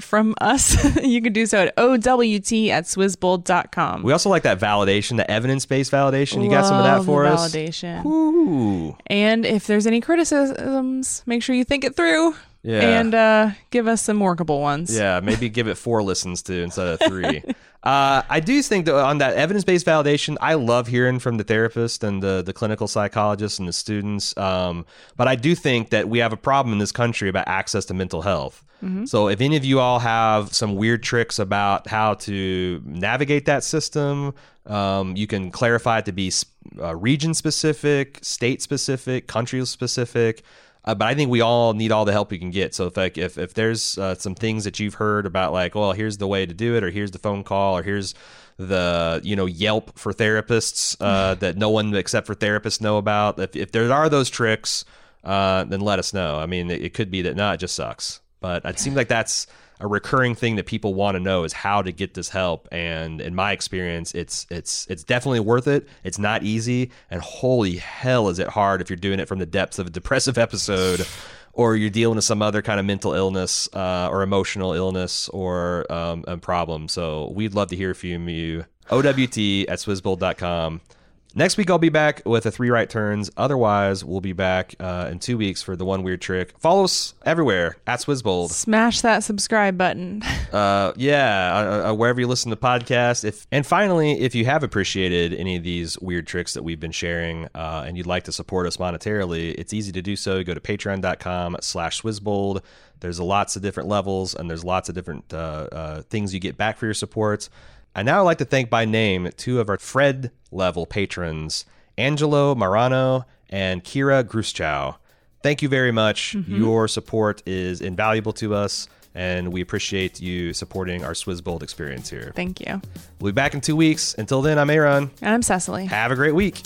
from us, you can do so at OWT at swizzbold.com. We also like that validation, the evidence based validation. You got some of that for us? Validation. Ooh. And if there's any criticisms, make sure you think it through Yeah. and uh, give us some workable ones. Yeah, maybe give it four listens to instead of three. Uh, I do think that on that evidence based validation, I love hearing from the therapist and the, the clinical psychologists and the students. Um, but I do think that we have a problem in this country about access to mental health. So if any of you all have some weird tricks about how to navigate that system, um, you can clarify it to be uh, region specific, state specific, country specific. Uh, but I think we all need all the help we can get. So if like if if there's uh, some things that you've heard about, like, well, here's the way to do it, or here's the phone call, or here's the you know Yelp for therapists uh, that no one except for therapists know about. If if there are those tricks, uh, then let us know. I mean, it, it could be that no, it just sucks. But it seems like that's a recurring thing that people want to know is how to get this help and in my experience it's it's it's definitely worth it. It's not easy and holy hell is it hard if you're doing it from the depths of a depressive episode or you're dealing with some other kind of mental illness uh, or emotional illness or um, a problem. So we'd love to hear from you. Owt at swizzbold.com Next week, I'll be back with a three right turns. Otherwise, we'll be back uh, in two weeks for the one weird trick. Follow us everywhere at Swizzbold. Smash that subscribe button. Uh, yeah, uh, uh, wherever you listen to podcasts. If and finally, if you have appreciated any of these weird tricks that we've been sharing, uh, and you'd like to support us monetarily, it's easy to do so. Go to Patreon.com/slash Swizzbold. There's lots of different levels, and there's lots of different uh, uh, things you get back for your support. I now like to thank by name two of our Fred level patrons, Angelo Marano and Kira Gruschow. Thank you very much. Mm-hmm. Your support is invaluable to us, and we appreciate you supporting our Swizzbold experience here. Thank you. We'll be back in two weeks. Until then, I'm Aaron. And I'm Cecily. Have a great week.